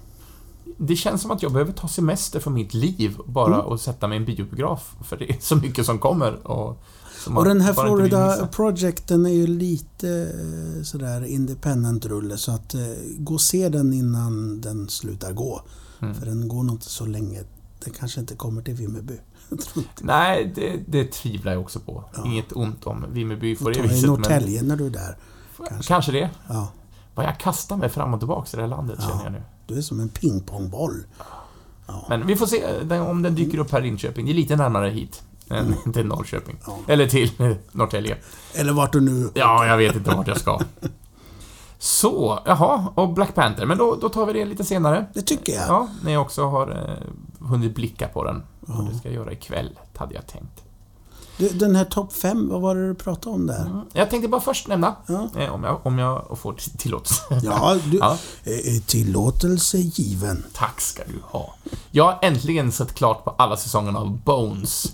Det känns som att jag behöver ta semester från mitt liv bara Mm. och sätta mig i en biobiograf. För det är så mycket som kommer och... Som Och den här Florida. Projecten är ju lite eh, sådär independent-rulle så att eh, gå och se den innan den slutar gå. Mm. För den går nog inte så länge. Den kanske inte kommer till Vimmerby. Nej, det, det tvivlar jag också på. Ja. Inget ont om Vimmerby på det viset, men... Norrtälje när du är där. Kanske. kanske. det. Ja, Vad jag kastar mig fram och tillbaka i det här landet, Ja. känner jag nu. du är som en pingpongboll. Ja. Men vi får se eh, om den dyker upp här i Linköping. Det är lite närmare hit än till Norrköping. Eller till Norrtälje. Eller vart du nu... Ja, jag vet inte vart jag ska. Så, jaha, och Black Panther. Men då, då tar vi det lite senare. Det tycker jag. Ja, när jag också har eh, hunnit blicka på den. Och det ska jag göra ikväll, hade jag tänkt. Du, Den här topp 5, vad var det du pratade om där? Mm. Jag tänkte bara först nämna, Ja, eh, om, jag, om jag får tillåtelse. ja, du, Ja. eh, eh, tillåtelse given. Tack ska du ha. Jag har äntligen sett klart på alla säsongerna av Bones.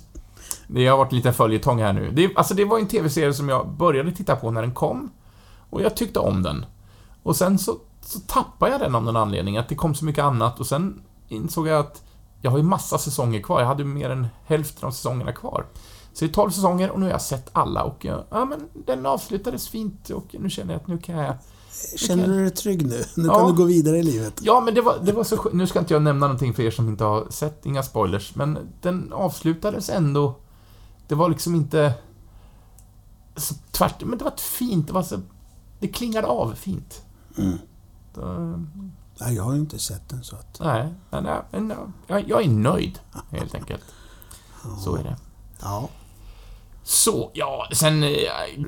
Det har varit lite följetong här nu. Det, alltså det var en TV-serie som jag började titta på när den kom. Och jag tyckte om den. Och sen så, så tappade jag den av någon anledning, att det kom så mycket annat. Och sen insåg jag att jag har ju massa säsonger kvar. Jag hade ju mer än hälften av säsongerna kvar. Så det är 12 säsonger och nu har jag sett alla och jag, ja men den avslutades fint och nu känner jag att nu kan jag Känner du dig trygg nu? Nu Ja. kan du gå vidare i livet. Ja, men det var, det var så skönt. Nu ska inte jag nämna någonting för er som inte har sett, inga spoilers, men den avslutades ändå... Det var liksom inte... Så tvärt, men det var ett fint, det var så... Det klingade av fint. Mm. Nej, jag har ju inte sett den så att... nej, men, ja, men ja, jag, jag är nöjd, helt enkelt. Så är det. Ja. Så, ja, sen... eh,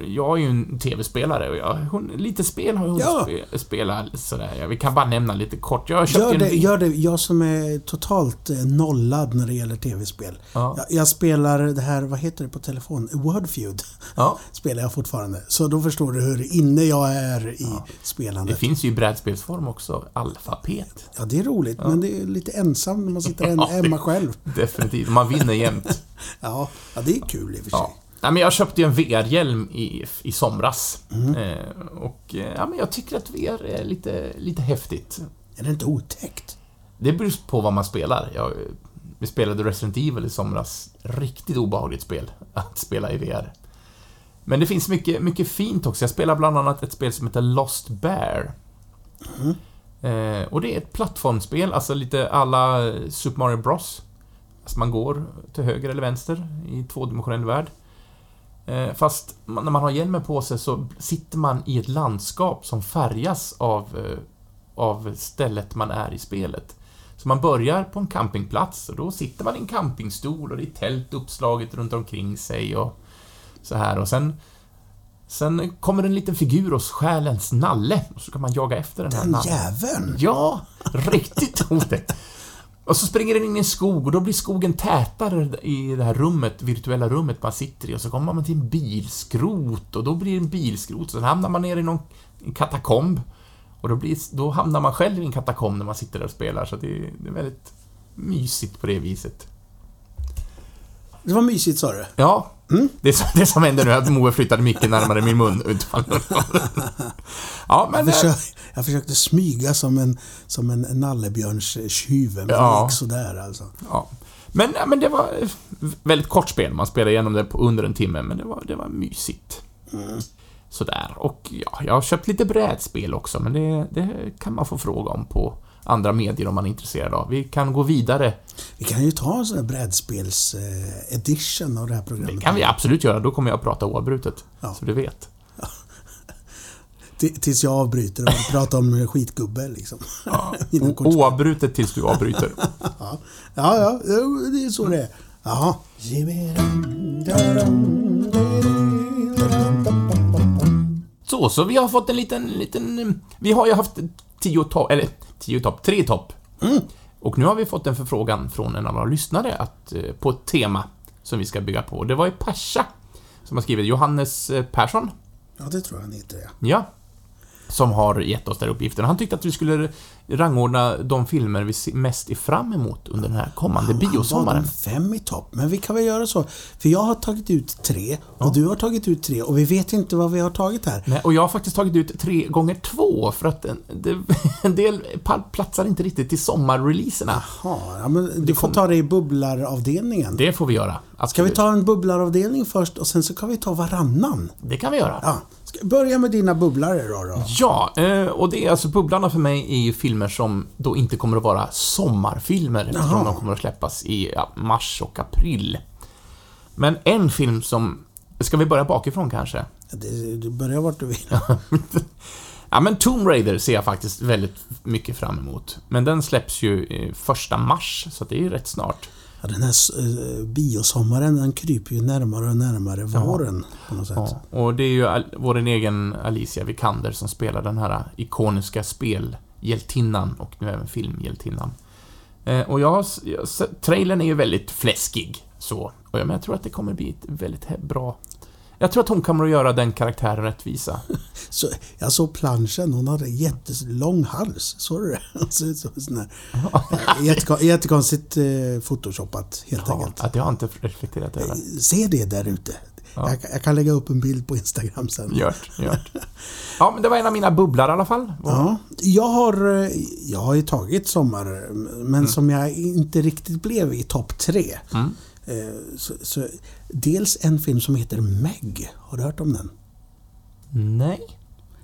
Jag är ju en TV-spelare och jag, hon, lite spel har jag Ja. spe, spelat sådär. Ja, vi kan bara nämna lite kort. Jag Gör en... det, gör det. Jag som är totalt eh, nollad när det gäller tv-spel. Ja. Jag, jag spelar det här, vad heter det på telefon? Wordfeud. Ja. Spelar jag fortfarande. Så då förstår du hur inne jag är i Det spelandet. finns ju i brädspelsform också, alfabet. Ja, det är roligt, men det är lite ensam när man sitter Ja, det- hemma själv. Definitivt. Man vinner jämt. Ja, ja, det är kul i och för sig. Ja. Nej, men jag köpte ju en VR-hjälm i, i somras. Eh, och eh, ja, men jag tycker att VR är lite, lite häftigt. Är det inte otäckt? Det beror på vad man spelar. Jag, vi spelade Resident Evil i somras. Riktigt obehagligt spel att spela i VR. Men det finns mycket, mycket fint också. Jag spelar bland annat ett spel som heter Lost Bear. Eh, och det är ett plattformsspel, alltså lite alla Super Mario Bros. Alltså man går till höger eller vänster i tvådimensionell värld. Eh, fast när man har hjälmen på sig så sitter man i ett landskap som färgas av, eh, av stället man är i spelet. Så man börjar på en campingplats och då sitter man i en campingstol och det är tält uppslaget runt omkring sig och så här och sen Sen kommer en liten figur och stjäl ens nalle och så kan man jaga efter den här Den nallen. jäveln! Ja, riktigt otäckt. Och så springer den in i en skog och då blir skogen tätare i det här rummet, virtuella rummet man sitter i och så kommer man till en bilskrot och då blir det en bilskrot. Sen hamnar man ner i någon en katakomb och då, blir, då hamnar man själv i en katakomb när man sitter där och spelar så det det är väldigt mysigt på det viset. Det var mysigt sa du. Ja, det, som, det som händer nu är att Moe flyttade mycket närmare min mun. Ja, men... Jag, eh, försökte, jag försökte smyga som en, som en nallebjörnstjuv, men Ja. det gick sådär alltså. Ja. Men, men det var ett väldigt kort spel. Man spelade igenom det på under en timme, men det var, det var mysigt. Sådär. Och ja, jag har köpt lite brädspel också, men det, det kan man få fråga om på andra medier om man är intresserad av. Vi kan gå vidare. Vi kan ju ta en sån här brädspels-edition av det här programmet. Det kan vi absolut göra. Då kommer jag att prata oavbrutet. Ja. Så du vet. Tills jag avbryter och pratar om skitgubbe liksom. Ja. Oavbrutet tills du avbryter. Ja, ja, ja, det är så det är. Jaha. Så, så vi har fått en liten, liten... Vi har ju haft tio topp, eller tio topp, tre topp. Och nu har vi fått en förfrågan från en av våra lyssnare att, eh, på ett tema som vi ska bygga på. Det var ju Persa som har skrivit, Johannes eh, Persson, Ja, det tror jag han heter, ja. ja, som har gett oss den här uppgiften. Han tyckte att vi skulle rangordna de filmer vi mest är fram emot under den här kommande Han biosommaren. de fem i topp. Men vi kan väl göra så. För jag har tagit ut tre och du har tagit ut tre och vi vet inte vad vi har tagit här. Nej, och jag har faktiskt tagit ut tre gånger två för att en, det, en del platsar inte riktigt till sommarreleaserna. Ja, ja, men du får ta det i bubblaravdelningen. Det får vi göra. Ska Absolut. vi ta en bubblaravdelning först och sen så kan vi ta varannan? Det kan vi göra. Ja. Börja med dina bubblare då. då. Ja, eh, och det är alltså Bubblarna för mig är ju filmer som då inte kommer att vara sommarfilmer eftersom de kommer att släppas i mars och april. Men en film som... Ska vi börja bakifrån kanske? Det, du börjar vart du vill. Ja, men Tomb Raider ser jag faktiskt väldigt mycket fram emot. Men den släpps ju eh, första mars, så det är ju rätt snart. Ja, den här uh, biosommaren den kryper ju närmare och närmare våren på något sätt. Ja, och det är ju vår egen Alicia Vikander som spelar den här ikoniska spelhjältinnan och nu även filmhjältinnan. Eh, och jag jag, trailern är ju väldigt fläskig, så. Och jag, men jag tror att det kommer bli ett väldigt bra... Jag tror att hon kommer att göra den karaktären rättvisa. Så, jag såg planschen, hon hade jättelång hals. Såg du det? Hon ser ut som en sån här... Jättekon, jättekonstigt eh, photoshopat helt Ja, enkelt. att jag har inte reflekterat över. Se det där ute. Ja. Jag, jag kan lägga upp en bild på Instagram sen. Gjort, gjort. Ja, men det var en av mina bubblar i alla fall. Ja, jag har, eh, jag har ju tagit sommar, men som jag inte riktigt blev i topp tre. Mm. Eh, Så, så, dels en film som heter Meg. Har du hört om den? Nej.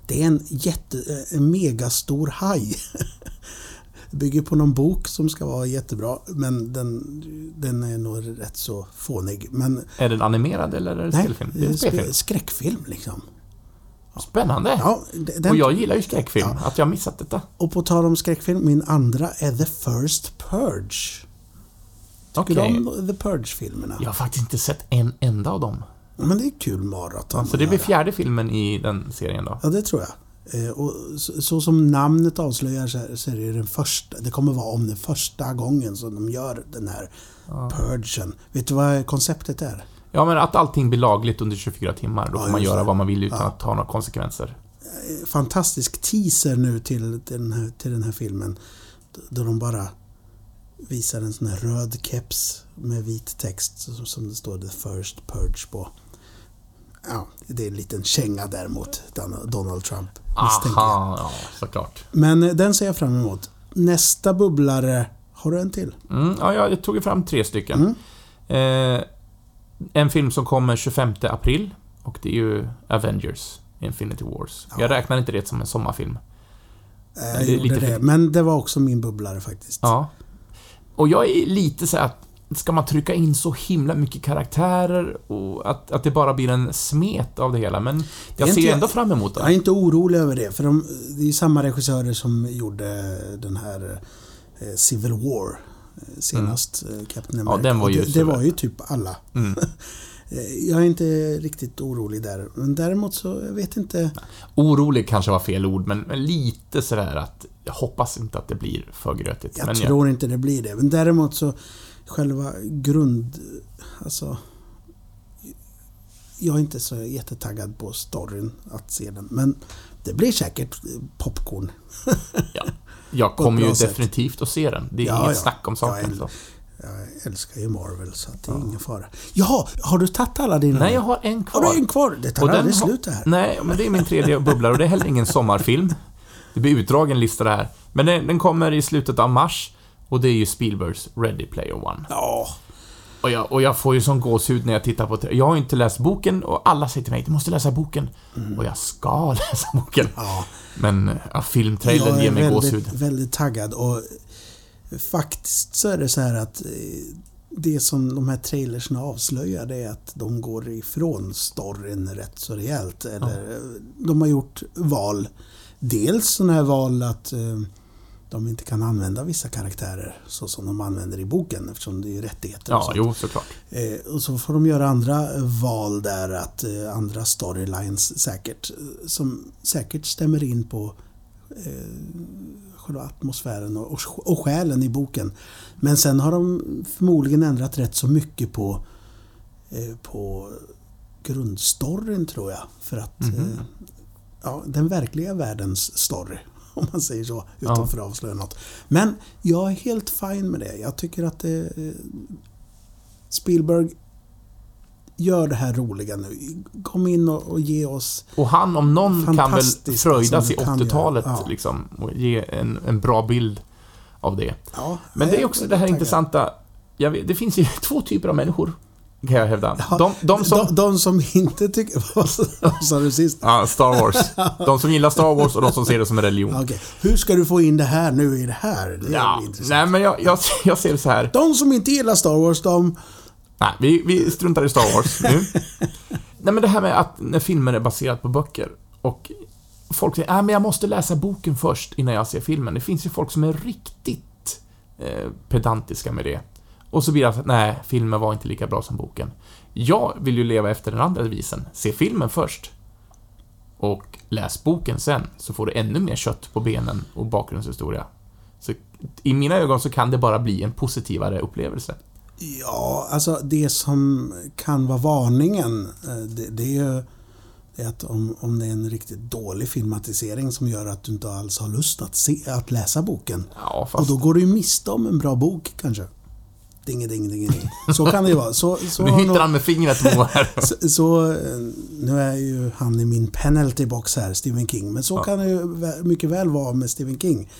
Det är en jätte, eh, en megastor haj. Bygger på någon bok som ska vara jättebra, men den, den är nog rätt så fånig. Men Är den animerad eller är det nej, spelfilm? Det är en spelfilm. spe- skräckfilm liksom. Spännande. Ja, den, Och jag gillar ju skräckfilm. Ja. Att jag missat detta. och på tal om skräckfilm, min andra är The First Purge. Tycker Okej. du om The Purge-filmerna? Jag har faktiskt inte sett en enda av dem. Men det är kul maraton. Så det blir fjärde filmen i den serien då? Ja, det tror jag. Eh, Och så, så som namnet avslöjar så är, så är det den första. Det kommer vara om den första gången som de gör den här purgen. Vet du vad konceptet är? Ja, men att allting blir lagligt under 24 timmar. Då Ja, får man göra det. vad man vill utan Ja. att ta några konsekvenser. Eh, Fantastisk teaser nu till, till, den, här, till den här filmen. Då de bara visar en sån här röd keps med vit text som, det står The First Purge på. Ja, det är en liten känga där mot Don- Donald Trump. Aha, ja, såklart. Men eh, den ser jag fram emot. Nästa bubblare, har du en till? Mm, ja, jag tog fram tre stycken. Mm. Eh, en film som kommer 25 april och det är ju Avengers Infinity Wars. Ja. Jag räknar inte det som en sommarfilm. Eh, Jag gjorde lite det, men det var också min bubblare faktiskt. Ja. Och jag är lite så att ska man trycka in så himla mycket karaktärer och att, att det bara blir en smet av det hela. Men jag ser ändå fram emot Jag är det. inte orolig över det, för de, det är samma regissörer som gjorde den här eh, Civil War eh, senast, eh, Captain America. den var ju det, det var ju typ alla. Mm. Jag är inte riktigt orolig där, men däremot så, jag vet inte. Orolig kanske var fel ord, men, men lite sådär att jag hoppas inte att det blir för grötigt. Jag tror inte det blir det. Men däremot så, själva grund... Alltså... Jag är inte så jättetaggad på storyn, att se den. Men det blir säkert popcorn. Ja. Jag kommer ju sätt. definitivt att se den. Det är Ja, inget ja. snack om saken. Ja, så. Jag älskar ju Marvel, så att det är ingen fara. Jaha, har du tagit alla dina? Nej, jag har en Har kvar. du en kvar? Det tar Och aldrig har- slut det här. Nej, men det är min tredje bubblare och det är heller ingen sommarfilm. Det blir utdragen lista det här. Men den, den kommer i slutet av mars och det är ju Spielbergs Ready Player One. Ja, Och jag, och jag får ju sån gåshud när jag tittar på det. Jag har ju inte läst boken och alla säger till mig du måste läsa boken. Och jag ska läsa boken. Mm. ja. Men ja, filmtrailern Jag ger är mig väldigt, gåshud. väldigt taggad och faktiskt så är det så här att eh, det som de här trailersna avslöjar det är att de går ifrån storyn rätt så rejält. Eller, eh, De har gjort val. Dels sådana här val att eh, de inte kan använda vissa karaktärer så som de använder i boken eftersom det är rättigheter och Ja, sånt. jo, såklart. Eh, och så får de göra andra val där, att eh, andra storylines säkert, som säkert stämmer in på eh, själva atmosfären och, och, och själen i boken. Men sen har de förmodligen ändrat rätt så mycket på, eh, på grundstoryn tror jag. För att Mhm. eh, ja, den verkliga världens story. Om man säger så, utan för att avslöja något. Men jag är helt fin med det. Jag tycker att det, eh, Spielberg gör det här roliga nu. Kom in och, och ge oss... Och han om någon kan väl fröjdas i som kan göra. 80-talet Ja. liksom och ge en, en bra bild av det. Ja, Men det är också det här taggad. intressanta. Vet, det finns ju två typer av människor, kan jag hävda. De, de som... de, de som inte tycker... Vad sa- du sist? Ja, Star Wars. De som gillar Star Wars och de som ser det som en religion. Okej, Hur ska du få in det här nu i det här? Det är Ja, nej men jag, jag, jag ser det så här. De som inte gillar Star Wars, de... Nej, vi, vi struntar i Star Wars nu. Nej men det här med att när filmer är baserat på böcker och folk säger att men jag måste läsa boken först innan jag ser filmen. Det finns ju folk som är riktigt eh, pedantiska med det. Och så blir det att nej, filmen var inte lika bra som boken. Jag vill ju leva efter den andra devisen. Se filmen först. Och läs boken sen, så får du ännu mer kött på benen och bakgrundshistoria. Så i mina ögon så kan det bara bli en positivare upplevelse. Ja, alltså det som kan vara varningen, eh, det, det är ju det är att om, om det är en riktigt dålig filmatisering som gör att du inte alls har lust att, se, att läsa boken. Ja, Och fast... då går du ju miste om en bra bok kanske. Ding, ding, ding, ding. Så kan det ju vara. Så, så, Nu nog- han med fingret på här. så, så eh, Nu är ju han i min penalty box här, Stephen King. Men så Ja. kan det ju mycket väl vara med Stephen King.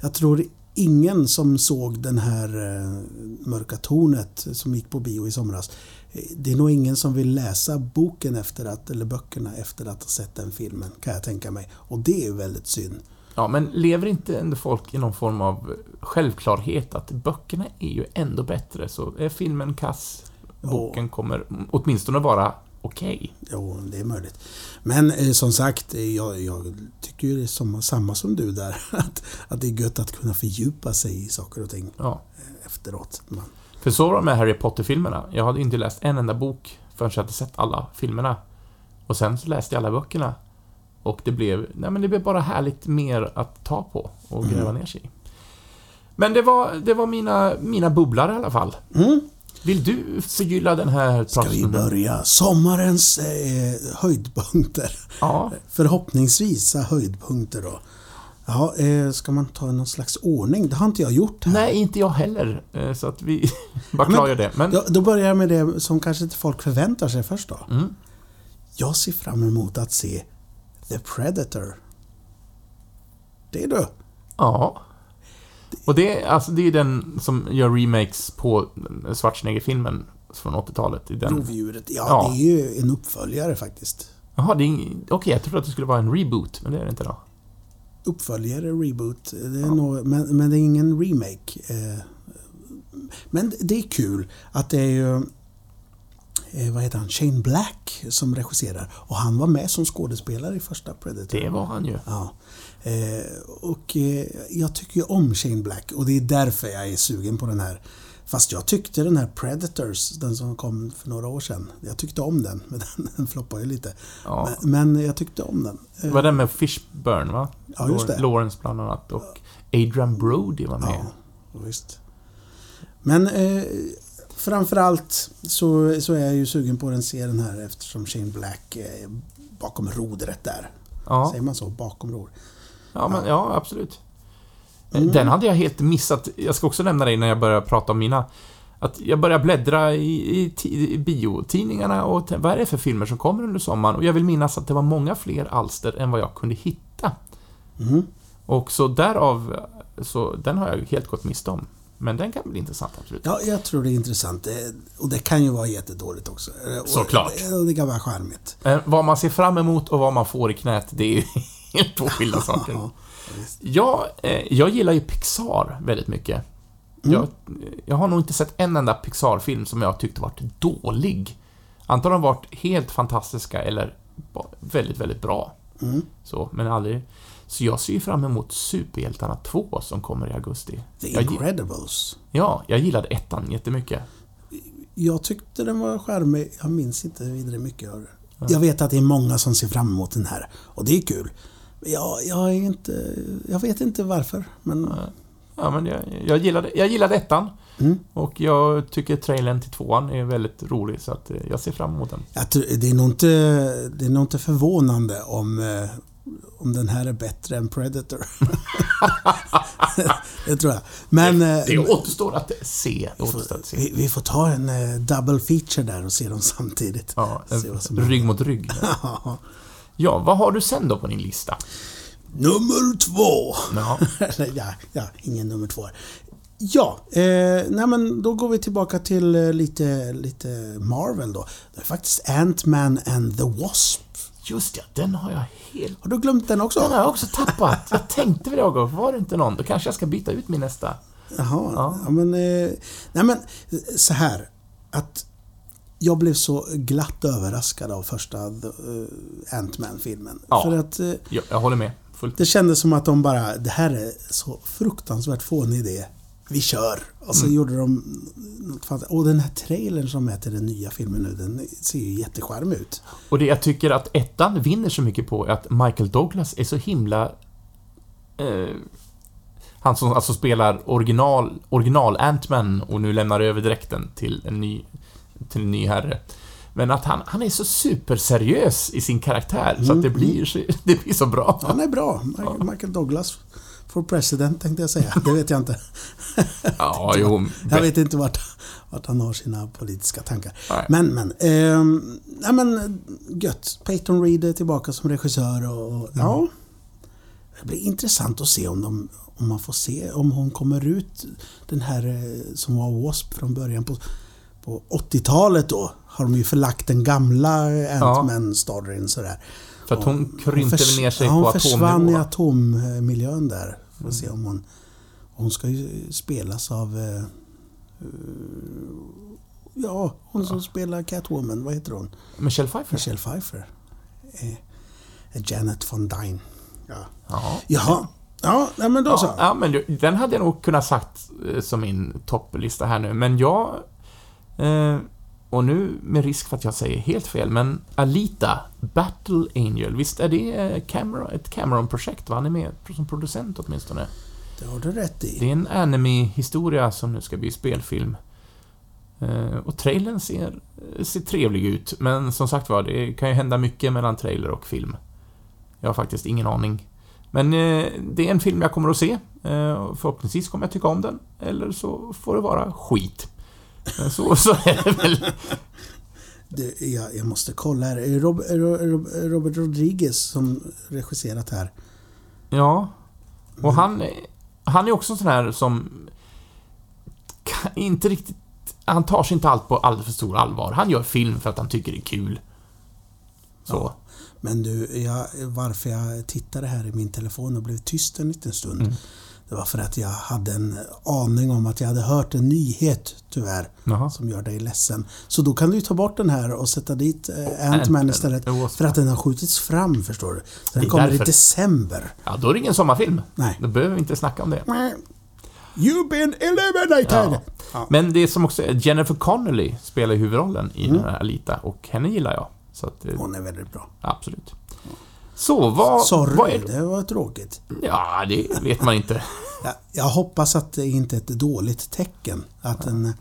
Jag tror ingen som såg den här eh, Mörka tornet som gick på bio i somras. eh, Det är nog ingen som vill läsa boken efter att, eller böckerna efter att ha sett den filmen, kan jag tänka mig. Och det är väldigt synd. Ja, men lever inte ändå folk i någon form av självklarhet att böckerna är ju ändå bättre, så är filmen kass, boken kommer åtminstone vara okej. Jo, det är möjligt. Men eh, som sagt, eh, jag, jag tycker ju det är som, samma som du där. Att, att det är gött att kunna fördjupa sig i saker och ting Ja. eh, efteråt. Man, För så var det med Harry Potter-filmerna. Jag hade inte läst en enda bok förrän jag hade sett alla filmerna. Och sen så läste jag alla böckerna. Och det blev, nej men det blev bara härligt mer att ta på och gräva ner sig i. Men det var, det var mina, mina bubblor i alla fall. Mm. Vill du förgylla den här Ska vi börja? Sommarens eh, höjdpunkter. Ja. Förhoppningsvis höjdpunkter då. Ja, eh, ska man ta någon slags ordning? Det har inte jag gjort här. Nej, inte jag heller. Eh, Så att vi bara Men- klargör det. Men, Då, då börjar jag med det som kanske inte folk förväntar sig först då. mm, Jag ser fram emot att se The Predator. Det är du. ja. Och det, är- alltså, det är den som gör remakes på Schwarzenegger-filmen från 80-talet. i Den. Rovdjuret. Ja, Ja. det är ju en uppföljare faktiskt. Jaha, det är Okej, jag trodde att det skulle vara en reboot, men det är det inte då. Uppföljare, reboot. Det är nog, men, men det är ingen remake. Eh, Men det är kul att det är ju... eh, Vad heter han? Shane Black som regisserar. Och han var med som skådespelare i första Predator. Det var han ju. Ja. Eh, och eh, jag tycker ju om Shane Black och det är därför jag är sugen på den här. Fast jag tyckte den här Predators, den som kom för några år sedan. Jag tyckte om den, men den, den floppade ju lite. Ja. Men, men jag tyckte om den. Det var den med Fishburne, va? Ja, just det. Lawrence bland annat. Och Adrian Brody var med. Ja, visst. Men eh, framförallt så, så är jag ju sugen på den serien här eftersom Shane Black är bakom rodret där. Ja, Säger man så? Bakom rodret? ja, men, ja absolut. Mm. Den hade jag helt missat. Jag ska också nämna det när jag börjar prata om mina. Att jag börjar bläddra i, i, i biotidningarna och vad är det för filmer som kommer under sommaren? Och jag vill minnas att det var många fler alster än vad jag kunde hitta. Mm. Och så därav, så den har jag helt gått miste om. Men den kan bli intressant, absolut. Ja, jag tror det är intressant. Det- Och det kan ju vara jättedåligt också. Och- Såklart. Och det kan vara charmigt. Eh, vad man ser fram emot och vad man får i knät, det är ju helt två skilda saker. Jag, eh, jag gillar ju Pixar väldigt mycket. Mm. Jag, jag har nog inte sett en enda Pixar-film som jag tyckte varit dålig. Antagligen varit helt fantastiska eller väldigt, väldigt bra. Mm. Så, men aldrig... Så jag ser ju fram emot Superhjältarna 2 som kommer i augusti. The Incredibles. ja, jag gillade ettan jättemycket. Jag tyckte den var charmig. Jag minns inte vidare mycket av det. Jag vet att det är många som ser fram emot den här. Och det är kul. Jag, jag är inte... Jag vet inte varför. Men... Ja, men jag, jag, gillade, jag gillade ettan. Mm. Och jag tycker trailern till tvåan är väldigt rolig, så att eh, jag ser fram emot den. Tror, det, är nog inte, det är nog inte förvånande om, eh, om den här är bättre än Predator. det tror jag. Men... eh, Det återstår att se. Det återstår att se. vi, vi får ta en eh, double feature där och se dem samtidigt. Ja, rygg mot rygg. Ja, vad har du sen då på din lista? Nummer två! Ja, ja, ja, ingen nummer två. Ja, eh, nej men då går vi tillbaka till eh, lite, lite Marvel då. Det är faktiskt Ant-Man and the Wasp. Just ja, den har jag helt... Har du glömt den också? Den har jag också tappat. Jag tänkte väl jag, var det inte någon? Då kanske jag ska byta ut min nästa. Jaha, Ja. ja. men... Eh, nej men, eh, så här. Att jag blev så glatt överraskad av första uh, Ant-Man-filmen. Ja. För att eh, Ja, jag håller med. Fullt. det kändes som att de bara, det här är så fruktansvärt fånig idé. Vi kör! Och så Mm. gjorde de. Och den här trailern som till den nya filmen nu, den ser ju jättecharmig ut. Och det jag tycker att ettan vinner så mycket på är att Michael Douglas är så himla... Eh, han som alltså spelar original, original Ant-Man och nu lämnar över dräkten till en ny, till en ny herre. Men att han, han är så superseriös i sin karaktär så att det blir, så, det blir så bra. Han är bra. Michael Douglas for president tänkte jag säga. Det vet jag inte. Ja, jo. Jag vet inte vart, vart han har sina politiska tankar. Nej. Men, men. ehm, nej men, gött. Peyton Reed är tillbaka som regissör och... och Ja. Det blir intressant att se om, de, om man får se om hon kommer ut den här eh, som var W.A.S.P. från början på, på 80-talet då. Har de ju förlagt den gamla Ant-Man-storyn sådär. För att hon krympte väl ner sig ja, på hon försvann i atomnivå. atommiljön där. Får se om hon... Hon ska ju spelas av... eh, eh, Ja, hon som spelar Catwoman. Vad heter hon? Michelle Pfeiffer? Michelle Pfeiffer. Eh, Janet von Dyne. Ja. Ja. Jaha. Ja, nej, men då så. Ja, men den hade jag nog kunnat sagt eh, som min topplista här nu, men jag... Eh, och nu med risk för att jag säger helt fel, men Alita, Battle Angel, visst är det eh, Cameron, ett Cameron-projekt? Va? Han är med som producent åtminstone. Det har du rätt i. Det är en anime-historia som nu ska bli spelfilm. Eh, och trailern ser, ser trevlig ut, men som sagt var, det kan ju hända mycket mellan trailer och film. Jag har faktiskt ingen aning. Men eh, det är en film jag kommer att se. Förhoppningsvis kommer jag tycka om den, eller så får det vara skit. Men så, så är det väl. Det, jag, jag måste kolla här. Är Rob, Rob, Robert Rodriguez som regisserat här? Ja. Och han, han är också en sån här som... kan Inte riktigt... Han tar sig inte allt på alldeles för stor allvar. Han gör film för att han tycker det är kul. Så. Ja. Men du, jag, varför jag tittade här i min telefon och blev tyst en liten stund. Mm. Det var för att jag hade en aning om att jag hade hört en nyhet, tyvärr, Jaha. som gör dig ledsen. Så då kan du ta bort den här och sätta dit eh, Ant-Man istället. För att den har skjutits fram, förstår du. Så Det den kommer därför. i december. Ja, då är det ingen sommarfilm. Nej. Då behöver vi inte snacka om det. You've been eliminated! Ja. Ja. Men det som också är Jennifer Connelly spelar huvudrollen i Mm. den här Alita och henne gillar jag. Att, eh, Hon är väldigt bra. absolut. Så, vad... Sorry, vad är, det var tråkigt. ja, det vet man inte. Jag, hoppas att det inte är ett dåligt tecken. Att, den,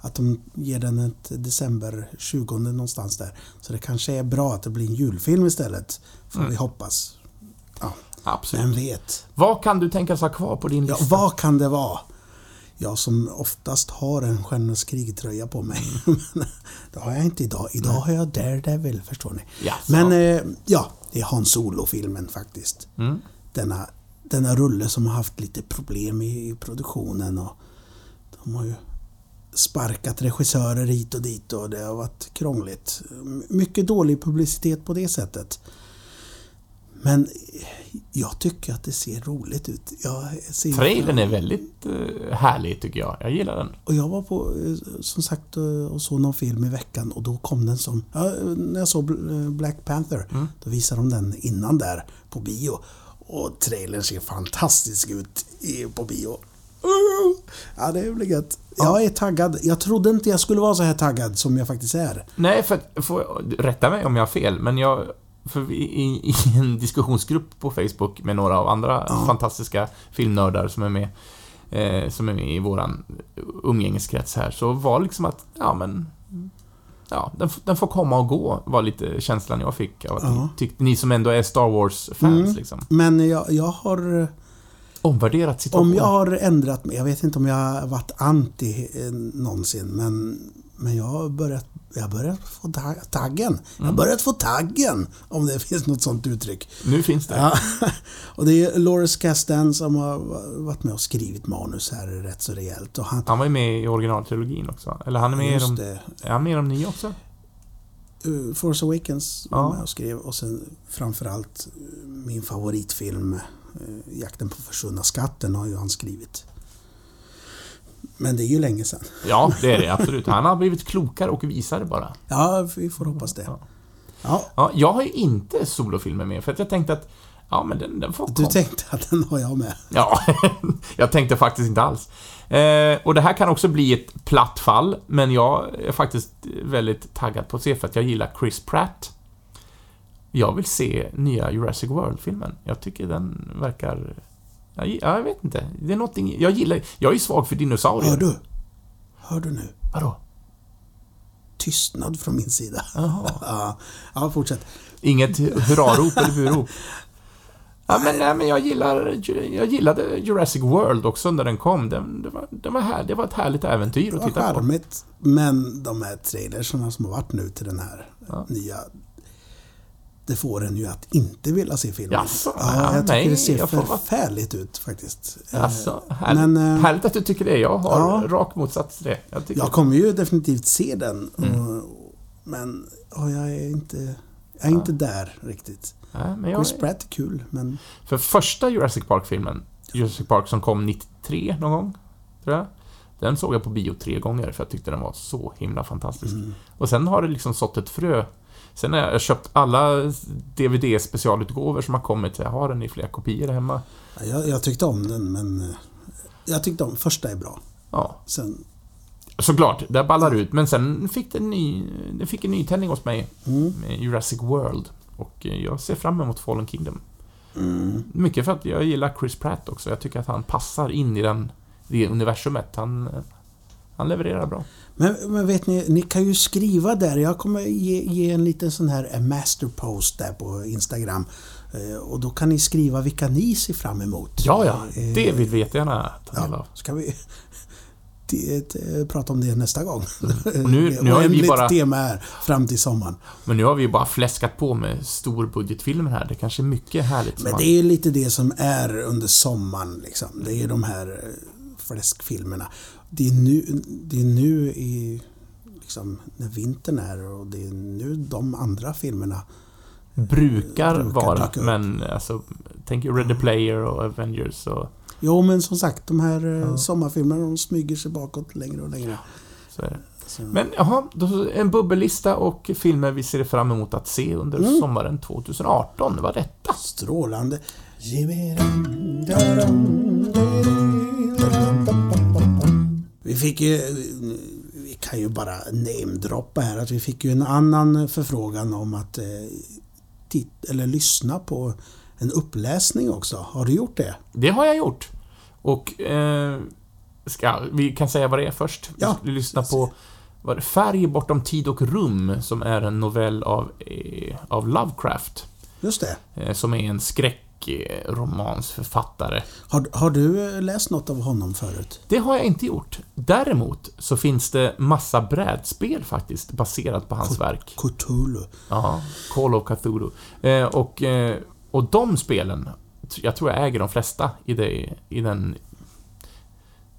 att de ger den ett december 20 någonstans där. Så det kanske är bra att det blir en julfilm istället. Får vi hoppas. Ja, Absolut. vem vet? Vad kan du tänkas ha kvar på din Ja, lista? vad kan det vara? Jag som oftast har en Stjärnornas krig-tröja på mig. Det har jag inte idag. Idag har jag Daredevil, förstår ni. Jaså? Men eh, ja, det är Hans Solo-filmen faktiskt. Mm. Denna, denna rulle som har haft lite problem i, produktionen. Och de har ju sparkat regissörer hit och dit och det har varit krångligt. Mycket dålig publicitet på det sättet. Men jag tycker att det ser roligt ut. Jag ser Trailern är väldigt eh, härlig, tycker jag. Jag gillar den. Och jag var på, eh, som sagt, eh, och såg någon film i veckan och då kom den som... Ja, när jag såg Bl- Black Panther, Mm. då visade de den innan där på bio. Och trailern ser fantastisk ut på bio. Uh, Ja, det blir gött. Jag är taggad. Jag trodde inte jag skulle vara så här taggad som jag faktiskt är. Nej, för jag, rätta mig om jag har fel, men jag... För vi, i, I en diskussionsgrupp på Facebook med några av andra Ja. fantastiska filmnördar som är med eh, som är med i våran umgängeskrets här, så var liksom att, ja men... Ja, den, den får komma och gå, var lite känslan jag fick av att Ja. ni, tyckte, ni som ändå är Star Wars-fans Mm. liksom. Men jag, jag har... Omvärderat situationen. Om jag har ändrat mig, jag vet inte om jag har varit anti eh, någonsin, men, men jag har börjat, jag har börjat få ta- taggen. Jag har börjat få taggen, om det finns något sånt uttryck. Nu finns det. Ja. Och det är Loris Castan som har varit med och skrivit manus här rätt så rejält. Och han, Han var ju med i originaltrilogin också. Eller han är med i de... det, Är han med i de nya också? uh, Force Awakens var Ja. med och skrev och sen framförallt uh, min favoritfilm uh, Jakten på försvunna skatten har ju han skrivit. Men det är ju länge sedan. Ja, det är det absolut. Han har blivit klokare och visare bara. Ja, vi får hoppas det. Ja. Ja, Ja, jag har ju inte solofilmer med, för att jag tänkte att Ja, men den, den får du komma. tänkte att den har jag med. Ja, jag tänkte faktiskt inte alls. Eh, och det här kan också bli ett platt fall, men jag är faktiskt väldigt taggad på att se för att jag gillar Chris Pratt. Jag vill se nya Jurassic World-filmen. Jag tycker den verkar... Jag, jag vet inte. Det är någonting... Jag gillar... Jag är svag för dinosaurier. Hör du? Hör du nu? Vadå? Tystnad från min sida. Jaha. Ja, fortsätt. Inget hurrarop eller burop. Ja, men, nej, men jag, gillar, jag gillade Jurassic World också när den kom. Den, det, var, den var här, det var ett härligt äventyr Det att var titta på. charmigt. Men de här trailersarna som har varit nu till den här Ja. nya... Det får en ju att inte vilja se filmen. Jaså? ja, Ja, jag tycker nej, det ser förfärligt ut faktiskt. Eh, Alltså, härligt, Men, eh, härligt att du tycker det. Jag har ja. rak motsats till det. Jag Jag kommer ju definitivt se den. Mm. Men ja, jag är inte... Jag är inte där riktigt. jag, Chris Pratt är kul, men... För första Jurassic Park-filmen, Jurassic Park som kom 93 någon gång, tror jag. Den såg jag på bio tre gånger för jag tyckte den var så himla fantastisk. Mm. Och sen har det liksom sått ett frö Sen har jag köpt alla DVD-specialutgåvor som har kommit. Jag har den i flera kopior hemma. Jag, jag tyckte om den, men... eh, Jag tyckte om... Första är bra. Ja, Sen... såklart. Det ballar ut. Men sen fick det en ny, det fick en nytändning hos mig Mm, med Jurassic World. Och eh, jag ser fram emot Fallen Kingdom. mm. Mycket för att jag gillar Chris Pratt också. Jag tycker att han passar in i den, det universumet. Han, eh, han levererar bra. Men, men vet ni, ni kan ju skriva där. Jag kommer ge, ge en liten sån här eh, masterpost där på Instagram. Eh, Och då kan ni skriva vilka ni ser fram emot. Ja, ja. Eh, Det vill vi jättegärna ta del Ja, av. ska vi prata om det nästa gång. Mm. Och nu- är nu har ju vi bara- tema här fram till sommaren. Men nu har vi ju bara fläskat på med storbudgetfilmer här. Det kanske är mycket härligt Men man- det är lite det som är under sommaren. Liksom. Det är de här fläskfilmerna. Det är nu, det är nu i, liksom, när vintern är och det är nu de andra filmerna. brukar, brukar vara. Men alltså, tänk Ready Player och Avengers och Jo, men som sagt, de här eh, Ja. sommarfilmerna de smyger sig bakåt längre och längre. det. Så, Men jaha, en bubbellista och filmer vi ser fram emot att se under Mm. sommaren 2018. Det var detta. Strålande. Vi fick ju, vi kan ju bara namedroppa här, att vi fick ju en annan förfrågan om att eh, titt, eller lyssna på en uppläsning också. Har du gjort det? Det har jag gjort. Och eh, ska, vi kan säga vad det är först. Ja. Lyssna på det, Färg bortom tid och rum, som är en novell av, eh, av Lovecraft. Just det. Eh, som är en skräckromansförfattare. Har, har du eh, läst något av honom förut? Det har jag inte gjort. Däremot så finns det massa brädspel faktiskt, baserat på hans verk. Cthulhu. Ja, Call of Cthulhu. Eh, och, eh, och de spelen, jag tror jag äger de flesta i, det, i den...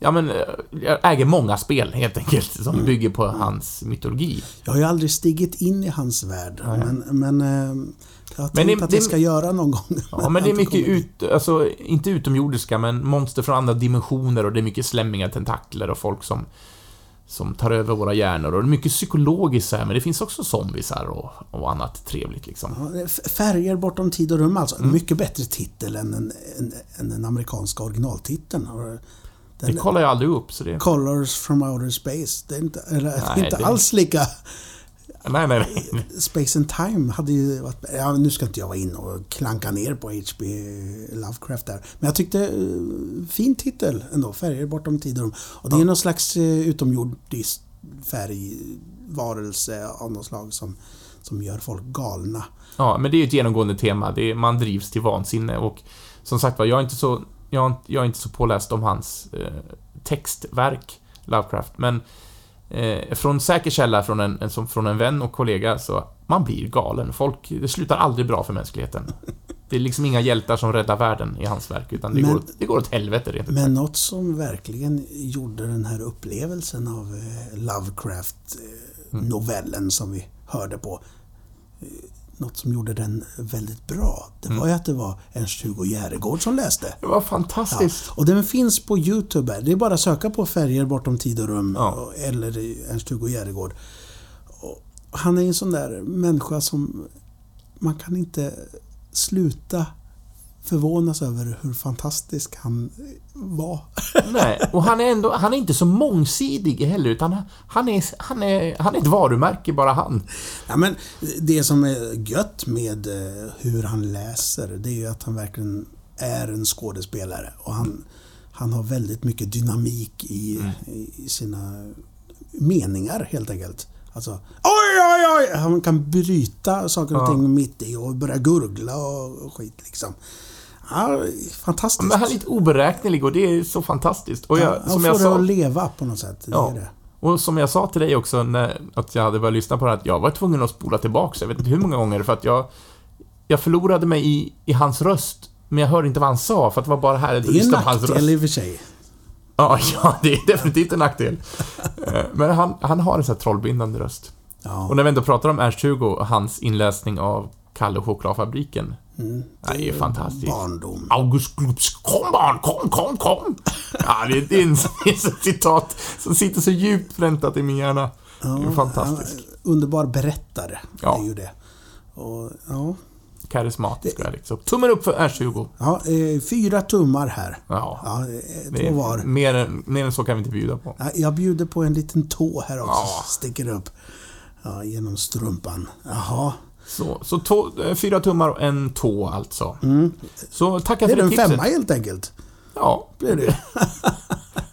Ja men, eh, jag äger många spel helt enkelt, som bygger på hans mytologi. Jag har ju aldrig stigit in i hans värld, Nej. men, men eh, jag har Men tänkt det- att det- jag ska göra någon gång. Ja, men det är mycket ut, alltså, inte utomjordiska, men monster från andra dimensioner och det är mycket slämmiga tentakler och folk som som tar över våra hjärnor och det är mycket psykologiskt här, men det finns också zombisar och, och annat trevligt liksom. Ja, Färger bortom tid och rum alltså. Mm. Mycket bättre titel än, en, än, än den amerikanska originaltiteln. Och Det Den, kollar jag aldrig upp, så det... Colors from outer space. Det är inte, eller, Nej, inte det- alls lika... Nej, nej, nej. Space and Time hade ju varit... Ja, nu ska inte jag vara inne och klanka ner på H.P. Lovecraft där. Men jag tyckte... Uh, fin titel ändå. Färger bortom tid och rum. Och det är Ja. någon slags uh, utomjordisk färgvarelse av något slag som, som gör folk galna. Ja, men det är ju ett genomgående tema. Det är, man drivs till vansinne och som sagt var, jag är inte så, jag, är inte- jag är inte så påläst om hans eh, textverk, Lovecraft, men eh, från säker källa från en, en, som, från en vän och kollega, så man blir galen. Folk, det slutar aldrig bra för mänskligheten. Det är liksom inga hjältar som räddar världen i hans verk, utan det, Men- går, det går åt helvete rent Men sagt. något som verkligen gjorde den här upplevelsen av eh, Mm. Lovecraft-novellen som vi hörde på. Något som gjorde den väldigt bra. Det Mm. var ju att det var Ernst-Hugo Järegård som läste. Det var Ja, fantastiskt. och den finns på Youtube. Det är bara att söka på Färger bortom tid och rum Ja. eller Ernst-Hugo Järegård. Och Han är en sån där människa som man kan inte sluta förvånas över hur fantastisk han var. Nej, och han är ändå, han är inte så mångsidig heller, utan han är, han är, han är ett varumärke, bara han. Ja, men det som är gött med eh, hur han läser, det är ju att han verkligen är en skådespelare. Och han, han har väldigt mycket dynamik i, Mm. i sina meningar helt enkelt. Alltså, oj, oj, oj! Han kan bryta saker och Ja. ting mitt i och börja gurgla och skit liksom. Ja, fantastiskt. Men han är lite oberäknelig och det är så fantastiskt. Och jag, Ja, han som får jag det sa... att leva på något sätt. Det Ja. är det. Och som jag sa till dig också när att jag hade börjat lyssna på det här, att jag var tvungen att spola tillbaka jag vet inte hur många gånger, för att jag... Jag förlorade mig i, i hans röst, men jag hörde inte vad han sa, för att det var bara här att Det är en lyssna på hans röst. nackdel i och för sig. Ja, ja, det är definitivt en nackdel. Eh, Men han, han har en sån här trollbindande röst. Ja. Och när vi ändå pratar om Ernst-Hugo och hans inläsning av Kalle chokladfabriken. Mm, Det är ju fantastiskt. Barndom. August Glubs, kom barn, kom, kom, kom! Ja, det är, det det ett citat som sitter så djupt präntat i min hjärna. Det är fantastiskt. Ja, underbar berättare. Ja. Det är ju det. Och, ja, Karismatisk ärlig. Så tummen upp för R20. ja, eh, fyra tummar här. Ja. Ja, eh, det är- två var. Mer, än- mer än så kan vi inte bjuda på. Ja, Jag bjuder på en liten tå här också. Ja. Sticker upp. Ja, genom strumpan. Jaha. Så, så tå, eh, fyra tummar och en tå alltså. Så tackar Det är för det en tipset. femma helt enkelt. Ja, Blir det.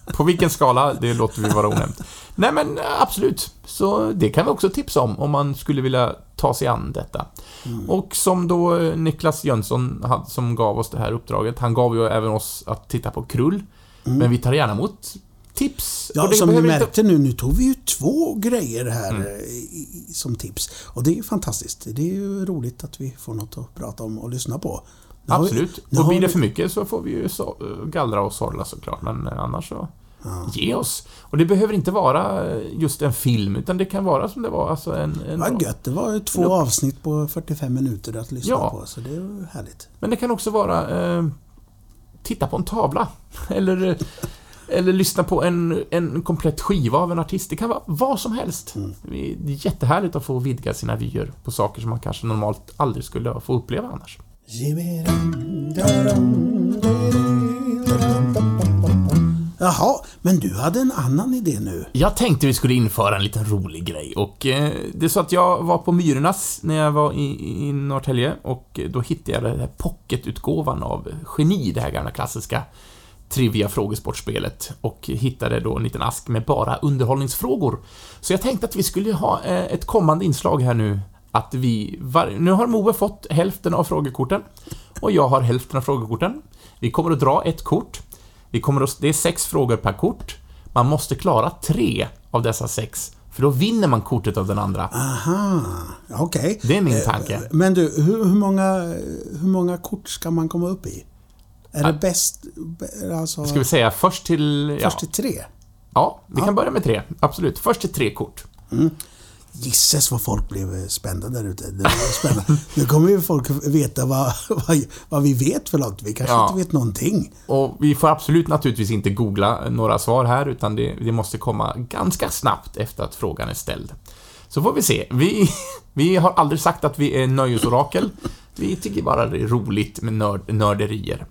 på vilken skala, det låter vi vara onämnt. Nej men eh, absolut. Så det kan vi också tipsa om, om man skulle vilja ta sig an detta. Mm. Och som då eh, Niklas Jönsson, som gav oss det här uppdraget, han gav ju även oss att titta på Krull. Men vi tar gärna emot tips. Ja, som ni behöver inte- märkte nu, nu tog vi ju två grejer här Mm. eh, i, som tips. Och det är ju fantastiskt. Det är ju roligt att vi får något att prata om och lyssna på. Nu vi- Absolut. nu och blir det vi- för mycket så får vi ju så, gallra och sorla såklart, men eh, annars så... Ge oss. Och det behöver inte vara eh, just en film, utan det kan vara som det var, alltså en... en Vad gött, det var ju två Look. avsnitt på 45 minuter att lyssna Ja. på, så det är härligt. Men det kan också vara... Eh, titta på en tavla. Eller, eh, eller lyssna på en, en komplett skiva av en artist. Det kan vara vad som helst. Det är jättehärligt att få vidga sina vyer på saker som man kanske normalt aldrig skulle få uppleva annars. Jaha, men du hade en annan idé nu. Jag tänkte vi skulle införa en liten rolig grej och eh, det är så att jag var på Myrornas när jag var i, i Norrtälje och då hittade jag den här pocketutgåvan av Geni, det här gamla klassiska trivia frågesportspelet och hittade då en liten ask med bara underhållningsfrågor. Så jag tänkte att vi skulle ha eh, ett kommande inslag här nu att vi, var, nu har Moe fått hälften av frågekorten och jag har hälften av frågekorten. Vi kommer att dra ett kort. Vi kommer att, det är sex frågor per kort. Man måste klara tre av dessa sex, för då vinner man kortet av den andra. Aha, okej. Det är min Eh, tanke. Men du, hur, hur, många, hur många kort ska man komma upp i? Är det bäst... Alltså, Ska vi säga först till... Ja, först till tre? ja vi kan börja med tre. Absolut. Först till tre kort. Gisses vad folk blev spända där ute. Det var spännande. nu kommer ju folk veta vad, vad, vad vi vet för något. Vi kanske Ja. inte vet någonting. Och vi får absolut naturligtvis inte googla några svar här, utan det, det måste komma ganska snabbt efter att frågan är ställd. Så får vi se. Vi, vi har aldrig sagt att vi är nöjesorakel. Vi tycker bara det är roligt med nörd, nörderier.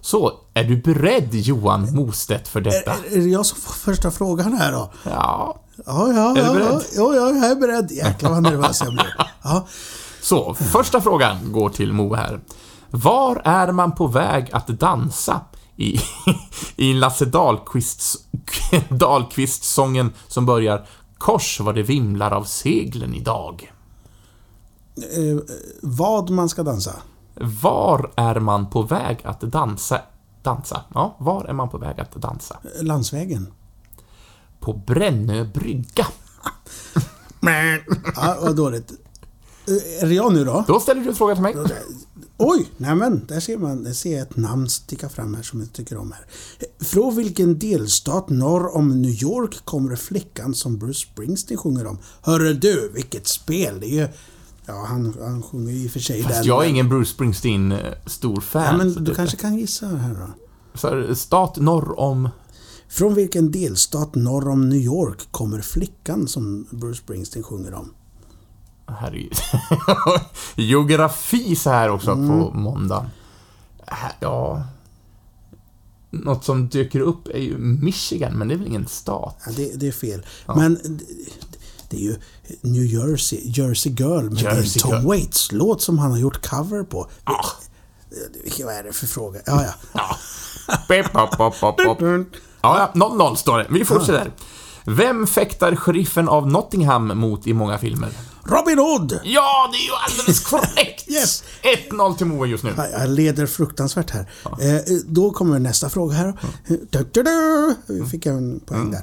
Så, är du beredd Johan Mostedt för detta? Är, är det jag som får första frågan här då? Ja. Ja, ja, Är du ja, beredd? ja, ja, jag är beredd. Jäklar vad nervös jag blir. Ja. Så, första frågan går till Mo här. Var är man på väg att dansa i, i Lasse Dahlqvists, Dahlqvist-sången som börjar Kors vad det vimlar av seglen idag. Eh, vad man ska dansa? Var är man på väg att dansa? Dansa? Ja, var är man på väg att dansa? Landsvägen? På Brännö brygga. Ja, vad dåligt. Eh, Är det jag nu då? Då ställer du en fråga till mig. Oj, nämen, där ser man, där ser jag ett namn sticka fram här som jag tycker om här. Från vilken delstat norr om New York kommer flickan som Bruce Springsteen sjunger om? Hörru du, vilket spel! Det är ju... Ja, han, han sjunger ju i och för sig Fast den, jag är ingen Bruce Springsteen-stor fan. Ja, men du det- kanske kan gissa här då. Så här, stat norr om... Från vilken delstat norr om New York kommer flickan som Bruce Springsteen sjunger om? Herregud. Geografi så här också Mm. på måndag. Äh, Ja... Något som dyker upp är ju Michigan, men det är väl ingen stat? Ja, det, det är fel. Men det, är ju New Jersey, Jersey Girl med Jersey Tom Girl. Waits låt som han har gjort cover på. Ah. Vad är det för fråga? Ja, ja. Ja. Ja, ja, 0-0 står det. Vi fortsätter. Vem fäktar sheriffen av Nottingham mot i många filmer? Robin Hood! Ja, det är ju alldeles korrekt! Yes. 1-0 till Moa just nu. Ja, Jag leder fruktansvärt här. Eh, då kommer nästa fråga här. Du, du, du. Fick jag en poäng där.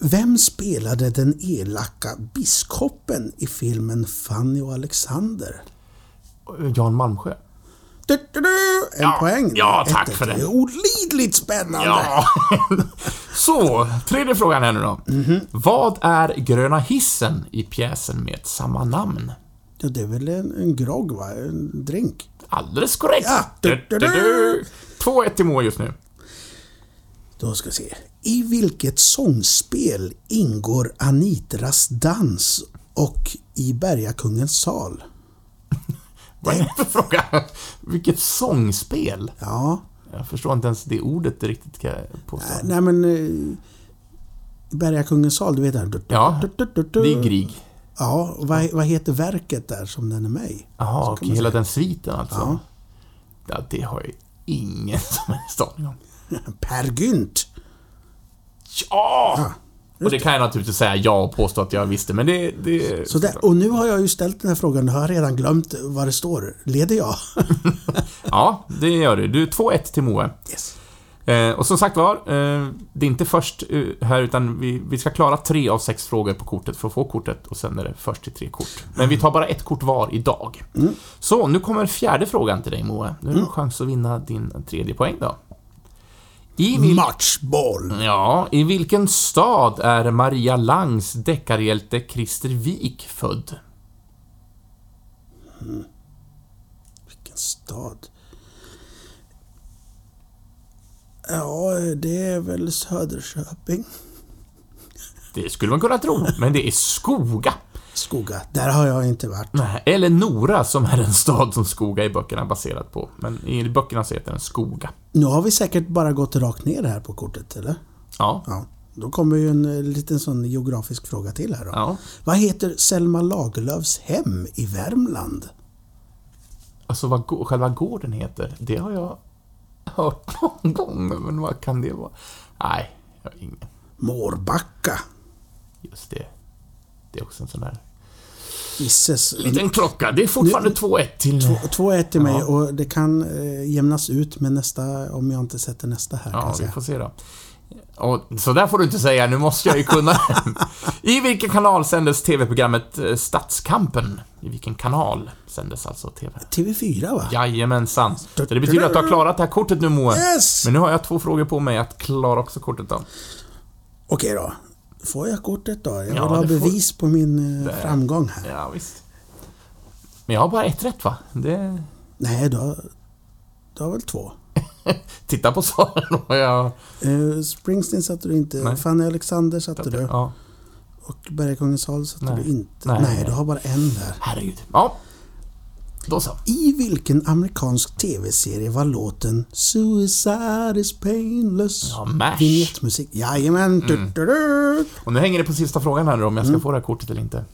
Vem spelade den elaka biskopen i filmen Fanny och Alexander? Jan Malmsjö. Du, du, du. En Ja, poäng. ja, tack ett. för det. är olidligt spännande. Ja. Så, tredje frågan här nu då. Mhm. Vad är Gröna hissen i pjäsen med samma namn? Ja, det är väl en, en grogg, va? En drink. Alldeles korrekt! Ja. Du, du, du. 2-1 till Moa just nu. Då ska vi se. I vilket sångspel ingår Anitras dans och i Bergakungens sal? Vad är det för fråga? Vilket sångspel? Ja. Jag förstår inte ens det ordet riktigt kan jag påstå. Nej men... eh, Bergakungens sal, du vet det Ja, Det är Grieg. Ja, och vad, vad heter verket där som den är med i? Jaha, okej. Hela den sviten alltså? Ja. Ja, det har jag ingen som helst aning om. Per Gynt! Ja! Och det kan jag naturligtvis säga ja och påstå att jag visste, men det... det Så där, och nu har jag ju ställt den här frågan, har jag redan glömt vad det står. Leder jag? Ja, det gör du. Du är 2-1 till Moe. Yes. Eh, och som sagt var, eh, det är inte först eh, här utan vi, vi ska klara tre av sex frågor på kortet för att få kortet och sen är det först till tre kort. Men vi tar bara ett kort var idag. Mm. Så, nu kommer fjärde frågan till dig Moe. Nu har du chans att vinna din tredje poäng då. I, vil- Matchboll! ja, I vilken stad är Maria Langs deckarhjälte Christer Wik född? Vilken stad? Ja, det är väl Söderköping. Det skulle man kunna tro, men det är Skoga. Skoga. Där har jag inte varit. Nej, Eller Nora, som är en stad som Skoga i böckerna är baserat på. Men i böckerna så heter den Skoga. Nu har vi säkert bara gått rakt ner här på kortet, eller? Ja. Ja. Då kommer ju en eh, liten sån geografisk fråga till här då. ja. Vad heter Selma Lagerlöfs hem i Värmland? Alltså vad själva gården heter, det har jag hört någon gång, men vad kan det vara? Nej, jag har ingen. Mårbacka. Just det. Det är också en sån där Gisses. liten klocka. Det är fortfarande 2-1 till... 2-1 till mig Ja. och det kan eh, jämnas ut med nästa om jag inte sätter nästa här Ja, vi får se då. Och, så där får du inte säga, nu måste jag ju kunna. I vilken kanal sändes TV-programmet eh, Stadskampen? I vilken kanal sändes alltså TV? TV4 va? Jajamensan. Så det betyder att du har klarat det här kortet nu Moe. Yes! Men nu har jag två frågor på mig att klara också kortet då. Okej då. Får jag kortet då? Jag vill Ja, ha det får- bevis på min eh, Det- framgång här. Ja, visst. Men jag har bara ett rätt va? Det... Nej, du har, du har väl två? Titta på svaren och jag... Eh, Springsteen satte du inte. Nej. Fanny Alexander satte du. Ja, Och Bergakungens hal satte Nej. du inte. Nej, Nej, nej. du har bara en där. herregud. Ja. Då så. I vilken amerikansk TV-serie var låten Suicide is painless? Ja, MASH. Vignettmusik. Jajamän. Du, du. Och nu hänger det på sista frågan här nu om jag ska Mm. få det här kortet eller inte.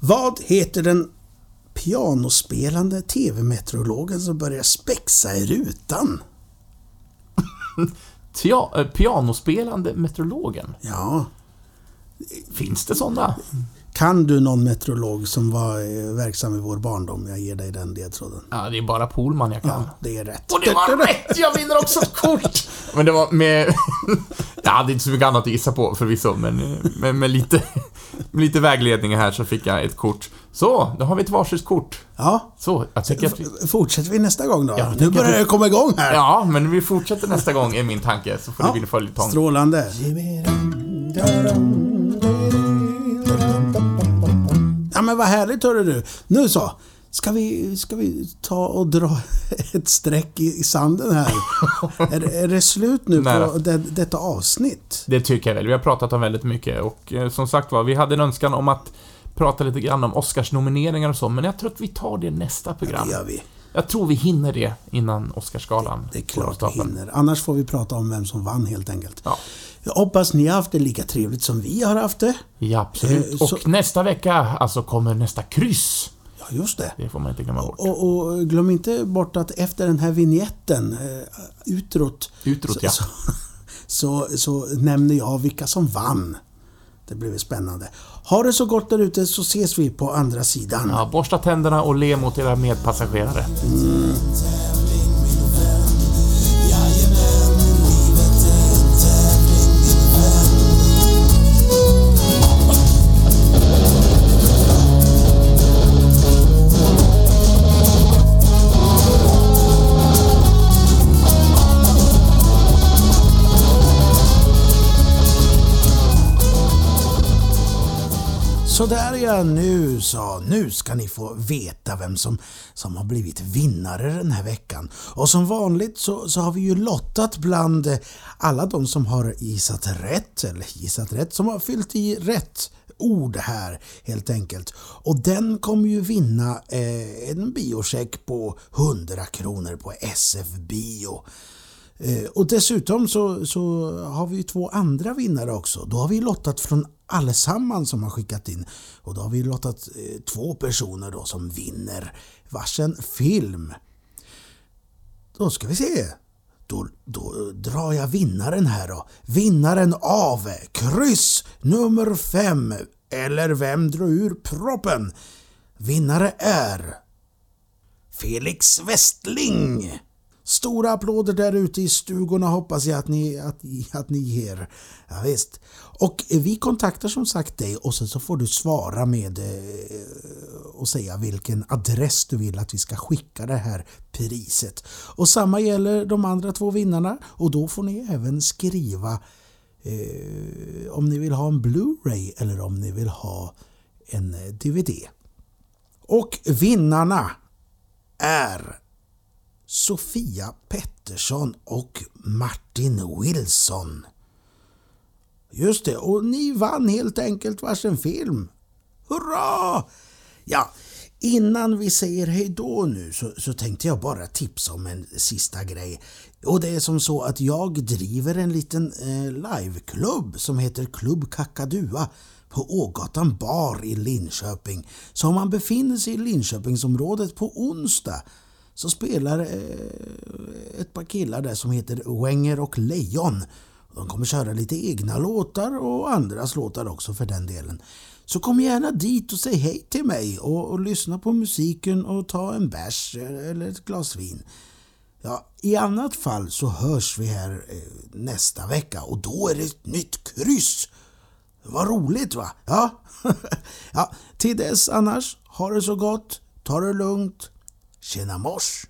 Vad heter den pianospelande TV-meteorologen som börjar spexa i rutan? Tia, äh, pianospelande meteorologen. Ja. Finns det sådana? Kan du någon meteorolog som var eh, verksam i vår barndom? Jag ger dig den ledtråden. Ja, det är bara Polman jag kan. Ja, det är rätt. Och det var rätt! Jag vinner också ett kort! Men det var med... Jag hade inte så mycket annat att gissa på förvisso, men med, med, lite, med lite vägledning här så fick jag ett kort. Så, då har vi ett varsitt kort. Ja. Så, jag tycker att vi... Fortsätter vi nästa gång då? Ja, nu tänker börjar vi- det komma igång här. Ja, men vi fortsätter nästa gång, är min tanke, så får det bli följetong. Strålande. Men vad härligt hörru du. Nu så. Ska vi, ska vi ta och dra ett streck i, i sanden här? är, är det slut nu Nej på det, detta avsnitt? Det tycker jag väl. Vi har pratat om väldigt mycket och eh, som sagt var, vi hade en önskan om att prata lite grann om Oscarsnomineringar och så, men jag tror att vi tar det nästa program. Det gör vi. Jag tror vi hinner det innan Oscarsgalan Det är klart vi hinner. Annars får vi prata om vem som vann helt enkelt. Ja. Jag hoppas ni har haft det lika trevligt som vi har haft det. Ja, absolut. Eh, Och så- nästa vecka, alltså, kommer nästa kryss. Ja, just det. Det får man inte glömma bort. Och, och glöm inte bort att efter den här vignetten, eh, utåt, Utåt, så, ja. så, så, så nämner jag vilka som vann. Det blir spännande. Ha det så gott där ute så ses vi på andra sidan. Ja, borsta tänderna och le mot era medpassagerare. Så Sådär ja, nu så. Nu ska ni få veta vem som, som har blivit vinnare den här veckan. Och som vanligt så, så har vi ju lottat bland alla de som har gissat rätt, eller gissat rätt, som har fyllt i rätt ord här helt enkelt. Och den kommer ju vinna eh, en biocheck på 100 kronor på SF Bio. Eh, och dessutom så, så har vi två andra vinnare också. Då har vi lottat från allesammans som har skickat in. Och då har vi lottat eh, två personer då som vinner varsin film. Då ska vi se. Då, då drar jag vinnaren här då. Vinnaren av kryss nummer 5. Eller vem drar ur proppen? Vinnare är Felix Westling. Stora applåder där ute i stugorna hoppas jag att ni, att, att ni ger. Ja, visst. Och vi kontaktar som sagt dig och sen så får du svara med eh, och säga vilken adress du vill att vi ska skicka det här priset. Och samma gäller de andra två vinnarna och då får ni även skriva eh, om ni vill ha en Blu-ray eller om ni vill ha en eh, DVD. Och vinnarna är Sofia Pettersson och Martin Wilson. Just det, och ni vann helt enkelt varsin film. Hurra! Ja, innan vi säger hejdå nu så, så tänkte jag bara tipsa om en sista grej. Och det är som så att jag driver en liten eh, liveklubb som heter Klubb Kakadua på Ågatan bar i Linköping. Så om man befinner sig i Linköpingsområdet på onsdag så spelar eh, ett par killar där som heter Wenger och Lejon. De kommer köra lite egna låtar och andras låtar också för den delen. Så kom gärna dit och säg hej till mig och, och lyssna på musiken och ta en bärs eh, eller ett glas vin. Ja, I annat fall så hörs vi här eh, nästa vecka och då är det ett nytt kryss. Vad roligt va? Ja. ja, till dess annars, ha det så gott, ta det lugnt. Shenamosh.